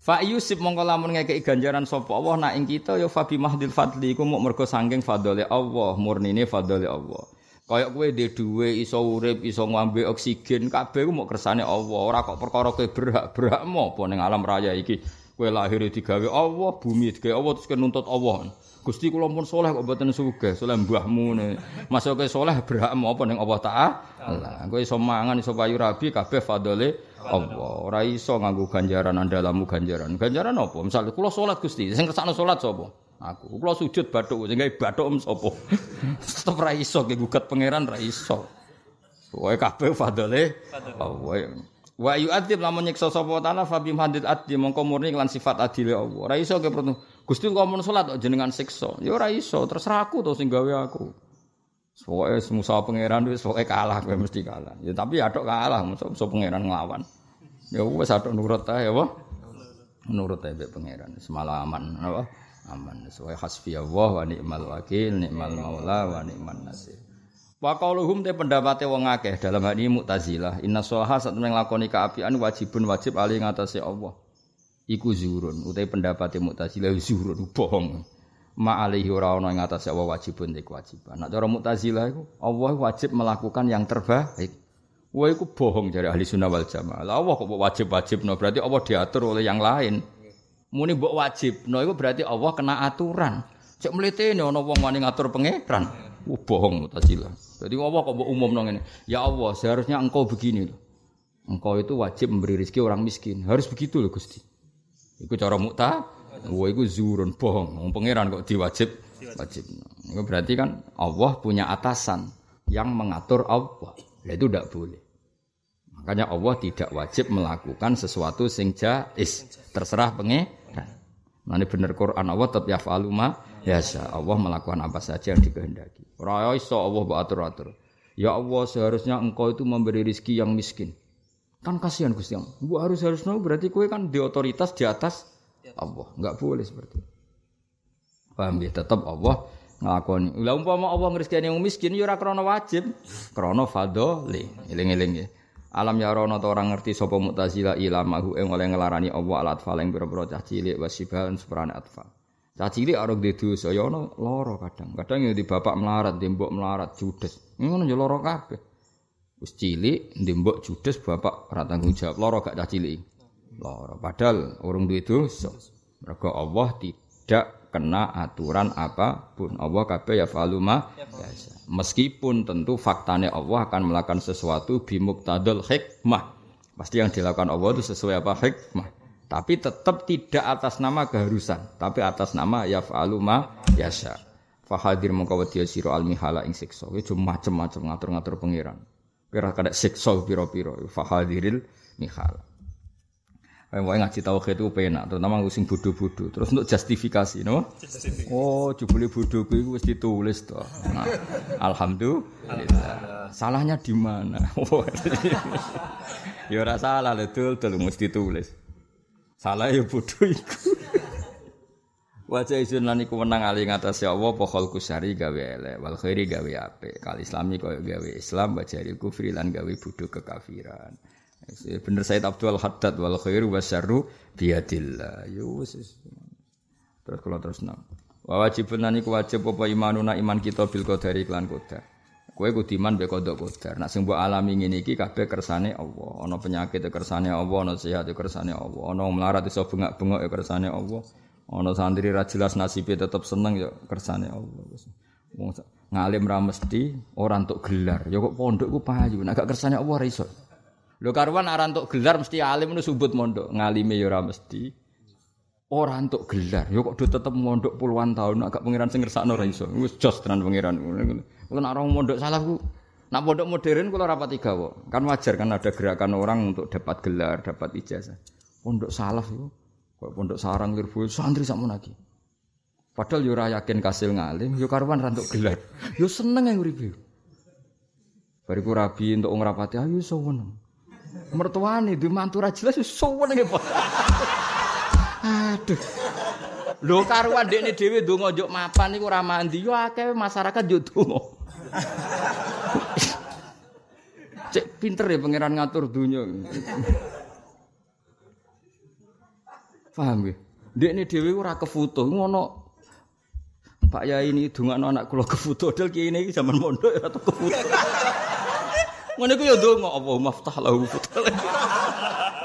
Fa yusib mongko lamun ngekeki ganjaran sapa Allah nak ing kita ya fabi mahdil fadli iku muk mergo saking fadhole Allah, murnine fadhole Allah. Kayak kowe dhe dhuwe iso urip, iso ngombe oksigen, kabeh ku mok kersane Allah. Ora kok perkara kowe berhak-berhak apa ning alam raya iki. Kowe lahir digawe Allah, bumi digawe Allah terus nuntut Allah. Gusti kula pun saleh kok mboten sugih, saleh mbahmu ne. Masuk kowe saleh berhak apa ning Allah Ta'ala. Kowe iso mangan, iso payu rabi kabeh fadole Allah. Ora iso nganggo ganjaran andalamu ganjaran. Ganjaran apa? Misal kula salat Gusti, sing kersane salat sapa? Aku. Kula sujud bathuk sing gawe bathuk em sapa? Tetep ra iso ge gugat pangeran ra iso. Pokoke kabeh fadole Allah. Wa yu'adzib lamun nyiksa sapa taala fa bim hadid adli mongko murni lan sifat adile Allah. Ora iso ge perlu Gusti kok mun salat jenengan siksa. Ya ora iso, terserah aku to sing gawe aku. Pokoke musa pangeran wis pokoke kalah kowe mesti kalah. Ya tapi adok kalah musa pangeran nglawan. Ya wis adok nurut ae apa? Nurut ae pangeran semalaman apa? Aman. Sesuai hasbi Allah wa ni'mal wakil ni'mal maula wa ni'man nasir. Wa qauluhum te pendapate wong akeh. Dalam hal ini Mu'tazilah. Inna sholaha sak temen nglakoni kaapian wajibun wajib ali ngatasé Allah. Iku zuhurun utai pendapate Mu'tazilah zuhurun bohong. Ma alaihi ora ana ing atase Allah wajibun te kewajiban. Nek cara Mu'tazilah iku Allah wajib melakukan yang terbaik. Wah, itu bohong dari ahli sunnah wal jamaah. Allah kok wajib-wajib, no berarti Allah diatur oleh yang lain. Muni mbok wajib no iku berarti Allah kena aturan. Cek mlitene ana wong wani ngatur pangeran uh, bohong mutazilah jadi Allah kok mbok umum ngene. Ya Allah seharusnya engkau begini loh engkau itu wajib memberi rezeki orang miskin. Harus begitu loh Gusti. Iku cara mukta Wah, itu zurun bohong. Wong pangeran kok diwajib? Wajib. Itu berarti kan Allah punya atasan yang mengatur Allah. Itu tidak boleh. Makanya Allah tidak wajib melakukan sesuatu sing jais. Terserah pengen Nah ini bener Quran Allah tetap ya faluma ya Allah melakukan apa saja yang dikehendaki. Raya iso Allah buat atur atur. Ya Allah, seharusnya engkau itu memberi rizki yang miskin. Kan kasihan Gusti Allah. Bu harus harus no, berarti kue kan di otoritas di atas Allah. Enggak boleh seperti itu. Paham ya? Tetap Allah nglakoni. Lah umpama Allah ngrizkani yang miskin ya krana wajib, krana fadhole. Eling-eling ya. Alam ya rono ta orang ngerti sapa Mu'tazilah ilamahu ing oleh ngelarani Allah alat fal ing pira-pira cah cilik wasibahan seperane atfal. Cah cilik arep di dosa ya ono kadang. Kadang ya di bapak melarat, di mbok melarat judes. Ngono ya lara kabeh. Wis cilik di mbok judes bapak ora tanggung jawab. Lara gak cah cilik. Lara padahal urung duwe dosa. Mergo Allah tidak kena aturan apa pun. Allah kabeh ya faluma biasa. Meskipun tentu faktanya Allah akan melakukan sesuatu bimuktadul hikmah. Pasti yang dilakukan Allah itu sesuai apa hikmah. Tapi tetap tidak atas nama keharusan, tapi atas nama ya faluma yasha. Fahadir mengkawati siro al mihala ing siksa. Itu macam-macam ngatur-ngatur pangeran. Kira kada siksa piro-piro. Fahadiril mihala. Wae ngaji tauhid itu penak, terutama sing bodho-bodho. Terus untuk justifikasi, no? Oh, jebule bodho kuwi wis ditulis to. Nah, alhamdulillah. Salahnya di mana? ya ora salah lho, dul, dul mesti ditulis. Salah ya bodho iku. Wajah izin lan iku menang ali ngatas ya Allah pokol kusari gawe elek wal khairi gawe apik. Kal islami koyo gawe Islam wajah kufri lan gawe bodho kekafiran. Bener Said Abdul Haddad wal khairu wasyarru biadillah. Yo. Terus kalau terus nang. Wa wajibun nani wajib apa imanuna iman kita bil qadari klan qadar. Kowe kudu iman be kodok qadar. Nek sing mbok alami ngene iki kabeh kersane Allah. Ana penyakit e kersane Allah, ana sehat e kersane Allah. Ana melarat iso bengak-bengok e kersane Allah. Ana santri ra jelas nasibe tetep seneng ya kersane Allah. Ngalim ra mesti ora entuk gelar. Ya kok pondok ku payu. Nek gak kersane Allah ra iso. Lho karuan ora entuk gelar mesti alim nu subut mondok, ngalime ya ora mesti. Ora entuk gelar, ya kok do tetep mondok puluhan tahun agak pangeran sing ngersakno ora iso. Wis jos tenan pangeran. Kuwi nek orang mondok salah ku Nak pondok modern kula rapat tiga kok. Kan wajar kan ada gerakan orang untuk dapat gelar, dapat ijazah. Pondok salah itu kok pondok sarang lirbu santri sakmono lagi. Padahal yo ora yakin kasil ngalim, yo karuan ra entuk gelar. Yo seneng yang uripe. Bariku rabi untuk ngrapati ayo seneng mertuane di mantu ra jelas suwen nggih Aduh. Lho karuan dekne dhewe ndonga njuk mapan niku ora mandi yo akeh masyarakat yo donga. Cek pinter ya pangeran ngatur dunia. Paham ya? Dekne dhewe ora kefoto ngono Pak Yai ini dongakno anak kula kefoto dal ki ini zaman mondok ora kefoto. Ngono iku ya ndonga apa maftah lahu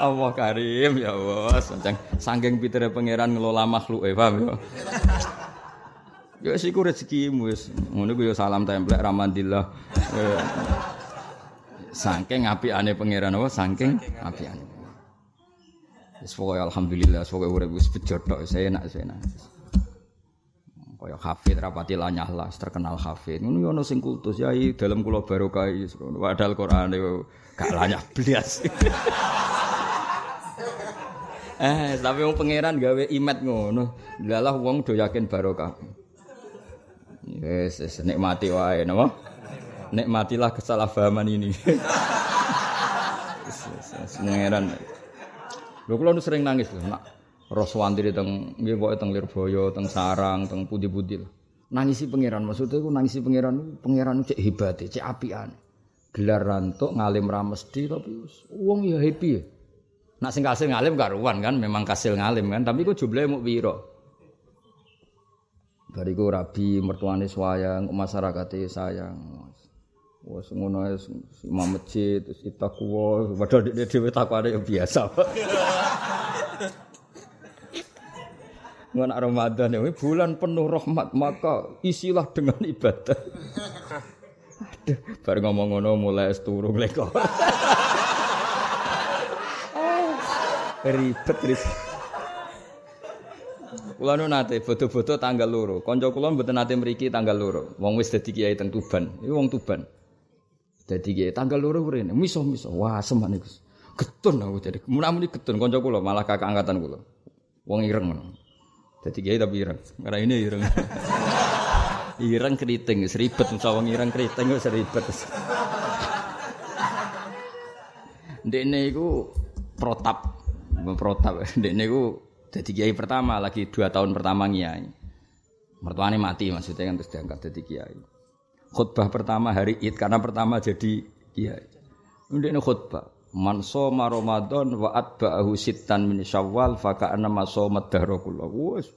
Allah karim ya Allah, saking saking pitere pangeran ngelola makhluk eh paham ya. Ya siku rezekimu wis. Ngono ku ya salam templek ramandillah. Saking apiane pangeran apa saking apiane. Wis pokoke alhamdulillah pokoke urip wis bejotok saya enak enak. Kaya hafid rapati lanyah lah terkenal hafid. Ngono yo ono sing kultus ya dalam kula barokah padahal Quran yo gak lanyah blas. Eh tapi wong pangeran gawe imet ngono. Lalah wong do yakin barokah. Yes, yes nikmati wae napa? Nikmatilah kesalahpahaman ini. Pangeran. Lho kula sering nangis lho nak roh swantri teng nggih pokoke teng Lirboyo, teng Sarang, teng Pudi-pudi. Nangisi pangeran maksudnya iku nangisi pangeran pangeran cek hebate, cek apian. Gelar rantuk ngalim ra mesti tapi wong ya happy ya. Nak sing kasil ngalim karuan kan, memang kasil ngalim kan, tapi iku jumlahe muk pira. Bariku rabi mertuane sayang, masyarakate sayang. Wes ngono ae imam masjid, terus takwa, padahal dhewe takwane biasa. Ngono Ramadan ini bulan penuh rahmat maka isilah dengan ibadah. Aduh, bar ngomong ngono mulai turu leko. ribet ribet. Kula nu nate foto-foto tanggal loro. Kanca kula mboten nate mriki tanggal loro. Wong wis dadi kiai teng Tuban. Iku wong Tuban. Dadi kiai tanggal loro mrene. Miso-miso. Wah, seman iku. Getun aku jadi. Mun-muni getun kanca kula malah kakak angkatan kula. Wong ireng ngono. Jadi kiai tapi ireng. Karena ini ireng. Ireng keriting wis ribet musawa ireng keriting wis ribet. Ndekne iku protap, protap. Ndekne iku dadi kiai pertama lagi dua tahun pertama kiai. Mertuane mati maksudnya kan terus diangkat jadi kiai. Khutbah pertama hari Id karena pertama jadi kiai. Ndekne khutbah Man soma Ramadan wa atba'ahu sittan min Syawal fa ka'anna ma soma dahra kullu. Wes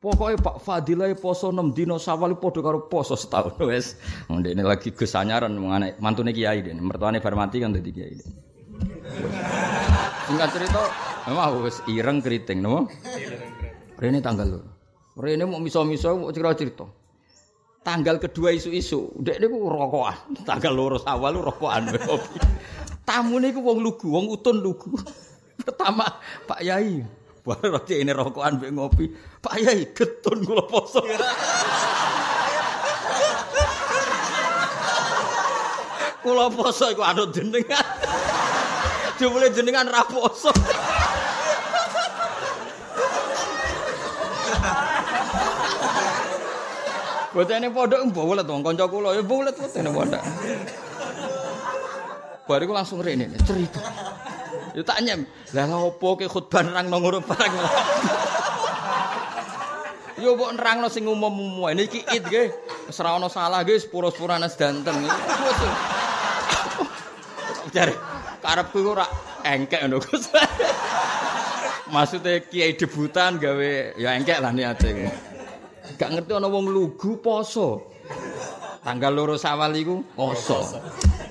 Pokoknya Pak Fadilah poso 6 dino Syawal padha karo poso setahun wes. Ndekne lagi gesanyaran mengenai mantune kiai dene. Mertuane bar mati kan dadi kiai. Singkat cerita, memang wis ireng keriting no. Rene tanggal lho. Rene mau miso-miso mau cerita-cerita. Tanggal kedua isu-isu, ndek niku rokokan. Tanggal loro awal rokokan kopi. Tamu niku wong lugu, wong utun lugu. Pertama, Pak Yai. Baru roti ini rokokan mbek ngopi. Pak Yai, getun kula poso. kula poso iku anut jenengan. Jumlah jenengan ra poso. Botene pondok mbolet wong kanca kula ya mbolet botene pondok. Bariku langsung rene cerita. Ya tak nyem. Lah opo ke khutbah nang ngono barang. Yo mbok nerangno sing umum-umum. Niki id nggih. Wis ora ana salah nggih sepuro-sepurane sedanten. Jare karepku ora engkek ngono Gus. Maksude kiai debutan gawe ya engkek lah niate. Gak ngerti ana wong lugu poso. Tanggal loro sawal iku poso.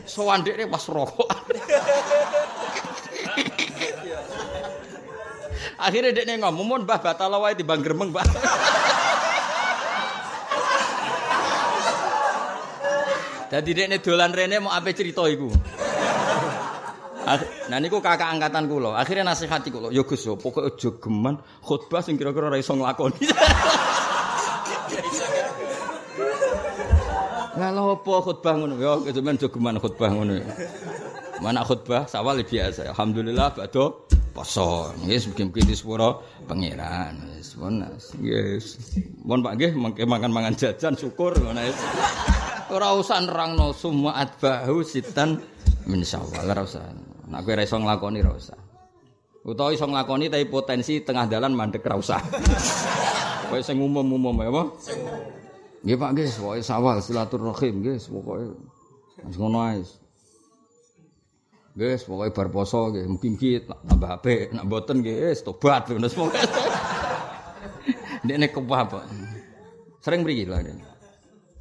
Sowan dekne pas rokok. Akhirnya dekne ngomong, "Mun Mbah batal wae timbang gremeng, Mbah." Dadi dolan rene mau ape cerita iku. Nah niku kakak angkatan kula. Akhirnya nasihati kula, "Ya Gus, pokoke aja geman khutbah sing kira-kira iso nglakoni." Lah lho apa khutbah ngono? Ya sampean aja geman khutbah ngono. Mana khutbah sawal biasa. Alhamdulillah badhe poso. Nggih mugi-mugi disuwara pangeran. Wis pun yes. Mun Pak nggih mangke mangan-mangan jajan syukur ngono wis. Ora usah nerangno semua atbahu sitan min syawal ora usah. Nek kowe ora iso nglakoni ora usah. Utawa iso nglakoni tapi potensi tengah dalan mandek ora usah. Kowe sing umum-umum ya apa? Nggih Pak nggih, pokoke sawal silaturahim nggih, pokoke wis ngono ae. Nggih, pokoke bar poso nggih, mugi-mugi tambah apik, nek mboten nggih wis tobat ngono pokoke. Ndekne kepah, Pak. Sering mriki lho.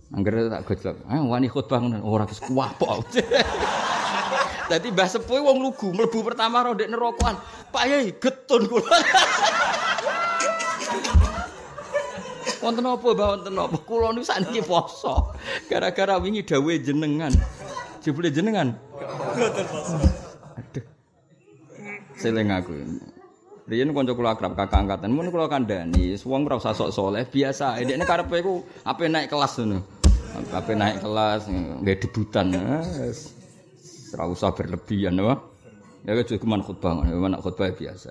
Angger tak gojlok. Ah wani khutbah ngono ora wis kuah pok. Dadi Mbah Sepuh wong lugu mlebu pertama ro ndek nerokokan. Pak Yai getun kula. Wonten apa Mbah wonten apa? Kula niku sakniki poso. Gara-gara wingi dawuhe jenengan. Jebule jenengan. Aduh. Seling aku. Riyen kanca kula akrab kakak angkatan mun kula kandhani, wong ora usah sok saleh, biasa. Dekne karepe iku ape naik kelas ngono. Ape naik kelas nggih debutan. Ora usah berlebihan, apa? Ya cuma khutbah, mana khutbah biasa.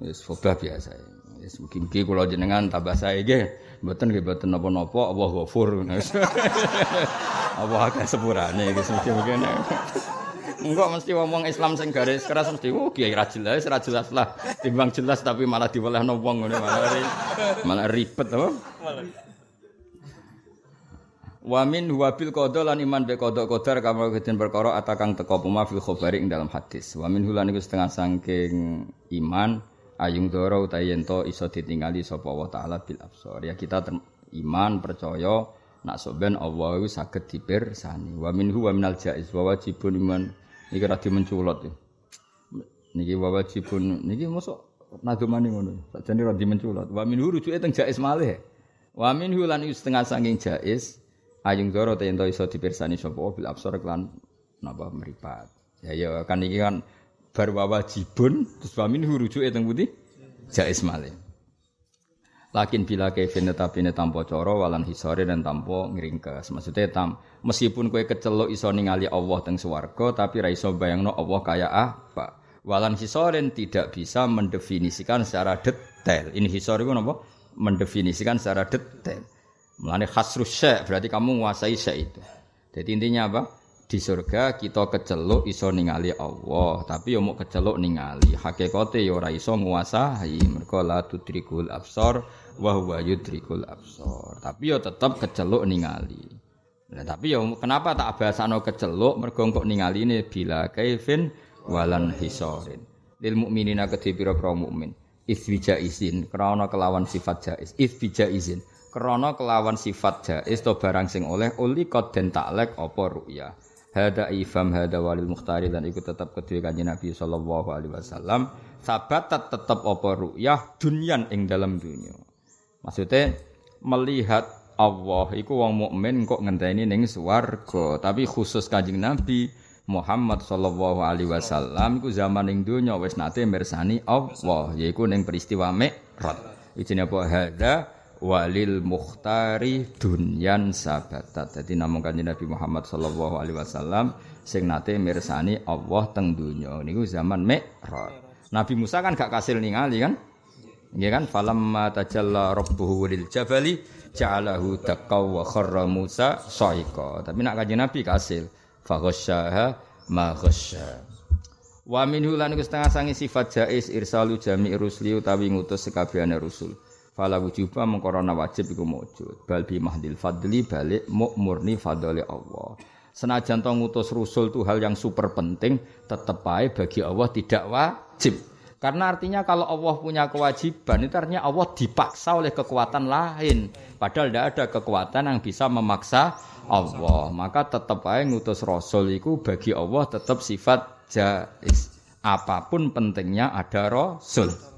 Wis khutbah biasa. Wis mugi-mugi kula jenengan tambah sae nggih. Mboten nggih mboten napa-napa, Allah ghafur. Allah agak sepurane iki mugi-mugi. Enggak mesti ngomong Islam sing garis keras mesti oh kiai ra jelas, ra jelas lah. Timbang jelas tapi malah diwelehno wong ngene malah malah ribet apa? Wa min huwa bil qada lan iman be qada qadar kama kedhen perkara atakang teka puma fil khabari ing dalam hadis. Wa min hulan iku setengah saking iman ayung doro utawi yen iso ditingali sapa Allah taala bil absar. Ya kita iman percaya nak soben Allah iku saged dipirsani. Wa min huwa minal jaiz wa wajibun iman iki ra dimenculot. Niki wa wajibun niki mosok nadumane ngono. Sakjane ra dimenculot. Wa min rujuke teng jaiz malih. Wa min hulan iku setengah saking jaiz ayung doro te ento iso dipirsani sapa bil absar kelan napa mripat. Ya ya kan iki kan bar wajibun terus wa min rujuke teng putih jaiz malih. Lakin bila kevin tetapi ini coro walan hisore dan tanpa ngeringkes. Maksudnya tam, meskipun kue kecelok iso ningali Allah teng swarga tapi ra iso bayangno Allah kaya apa. Walan hisoren tidak bisa mendefinisikan secara detail. Ini hisore itu apa? Mendefinisikan secara detail. Mulane khasrus berarti kamu menguasai syekh itu. Jadi intinya apa? Di surga kita keceluk iso ningali Allah, tapi yo mau keceluk ningali. Hakikate yo ora iso nguasai. Mergo la tudrikul absar wa huwa yudrikul absar. Tapi yo tetep keceluk ningali. Nah, tapi yo kenapa tak bahasano keceluk mergo kok ningali ini bila kaifin walan hisorin. Lil mukminina kedhe pira-pira mukmin. Ifwija izin krana kelawan sifat jaiz. Ifwija izin krana kelawan sifat jaiz to barang sing oleh uli kod den taklek apa ru'ya. Hada ifam hada walil mukhtari dan ikut tetap kedua kanjeng Nabi sallallahu alaihi wasallam. Sabat tetap apa ru'yah? Dunyan ing dalam dunia. Maksudnya melihat Allah iku wong mukmin kok ngenteni ning swarga. Tapi khusus kanjeng Nabi Muhammad sallallahu alaihi wasallam iku zaman ing dunya wis nate mirsani Allah yaiku ning peristiwa Mi'raj. Ijine apa? Hada walil mukhtari dunyan sabatat. Jadi namung kanjeng Nabi Muhammad sallallahu alaihi wasallam sing nate mirsani Allah teng dunya niku zaman Mi'raj. Nabi Musa kan gak kasil ningali kan? Nggih kan falamma tajalla rabbuhu lil jabali ja'alahu taqaw wa kharra Musa sa'iqa. Tapi nak kanjeng Nabi kasil fa ghasyaha ma ghasya. Wa minhu lan setengah sangi sifat jais irsalu jami' rusli utawi ngutus sekabehane rusul fala wujuba mengkorona wajib iku mujud. Bal bi mahdil fadli balik murni fadli Allah. Senajan to ngutus rusul itu hal yang super penting tetap baik bagi Allah tidak wajib. Karena artinya kalau Allah punya kewajiban itu artinya Allah dipaksa oleh kekuatan lain. Padahal tidak ada kekuatan yang bisa memaksa Allah. Maka tetap baik ngutus rasul itu bagi Allah tetap sifat jais. Apa pun pentingnya ada rasul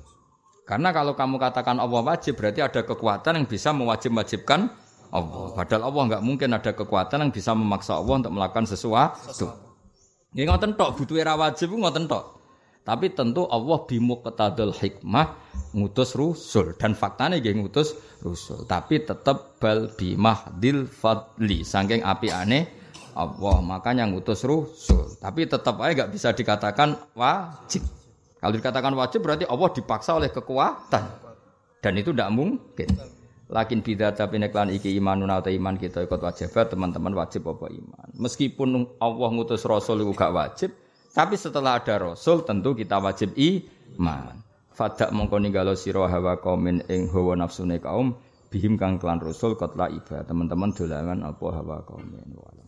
karena kalau kamu katakan Allah wajib berarti ada kekuatan yang bisa mewajib-wajibkan Allah. Padahal Allah nggak mungkin ada kekuatan yang bisa memaksa Allah untuk melakukan sesuatu. Ini ngoten tok butuh era wajib ngoten tok. Tapi tentu Allah bimuqtadul hikmah ngutus rusul dan faktanya nggih ngutus rusul. Tapi tetap bal bimahdil fadli saking api aneh Allah makanya ngutus rusul. Tapi tetap aja nggak bisa dikatakan wajib. Kalau dikatakan wajib berarti Allah dipaksa oleh kekuatan. Dan itu tidak mungkin. Lakin bida tapi neklan iki iman atau iman kita ikut wajib teman-teman wajib apa iman. Meskipun Allah ngutus Rasul itu gak wajib, tapi setelah ada Rasul tentu kita wajib iman. Fadak mongko ninggalo sira hawa kaumin ing hawa nafsune kaum bihim kang klan Rasul kotla iba. Teman-teman dolanan apa hawa kaumin. Walau.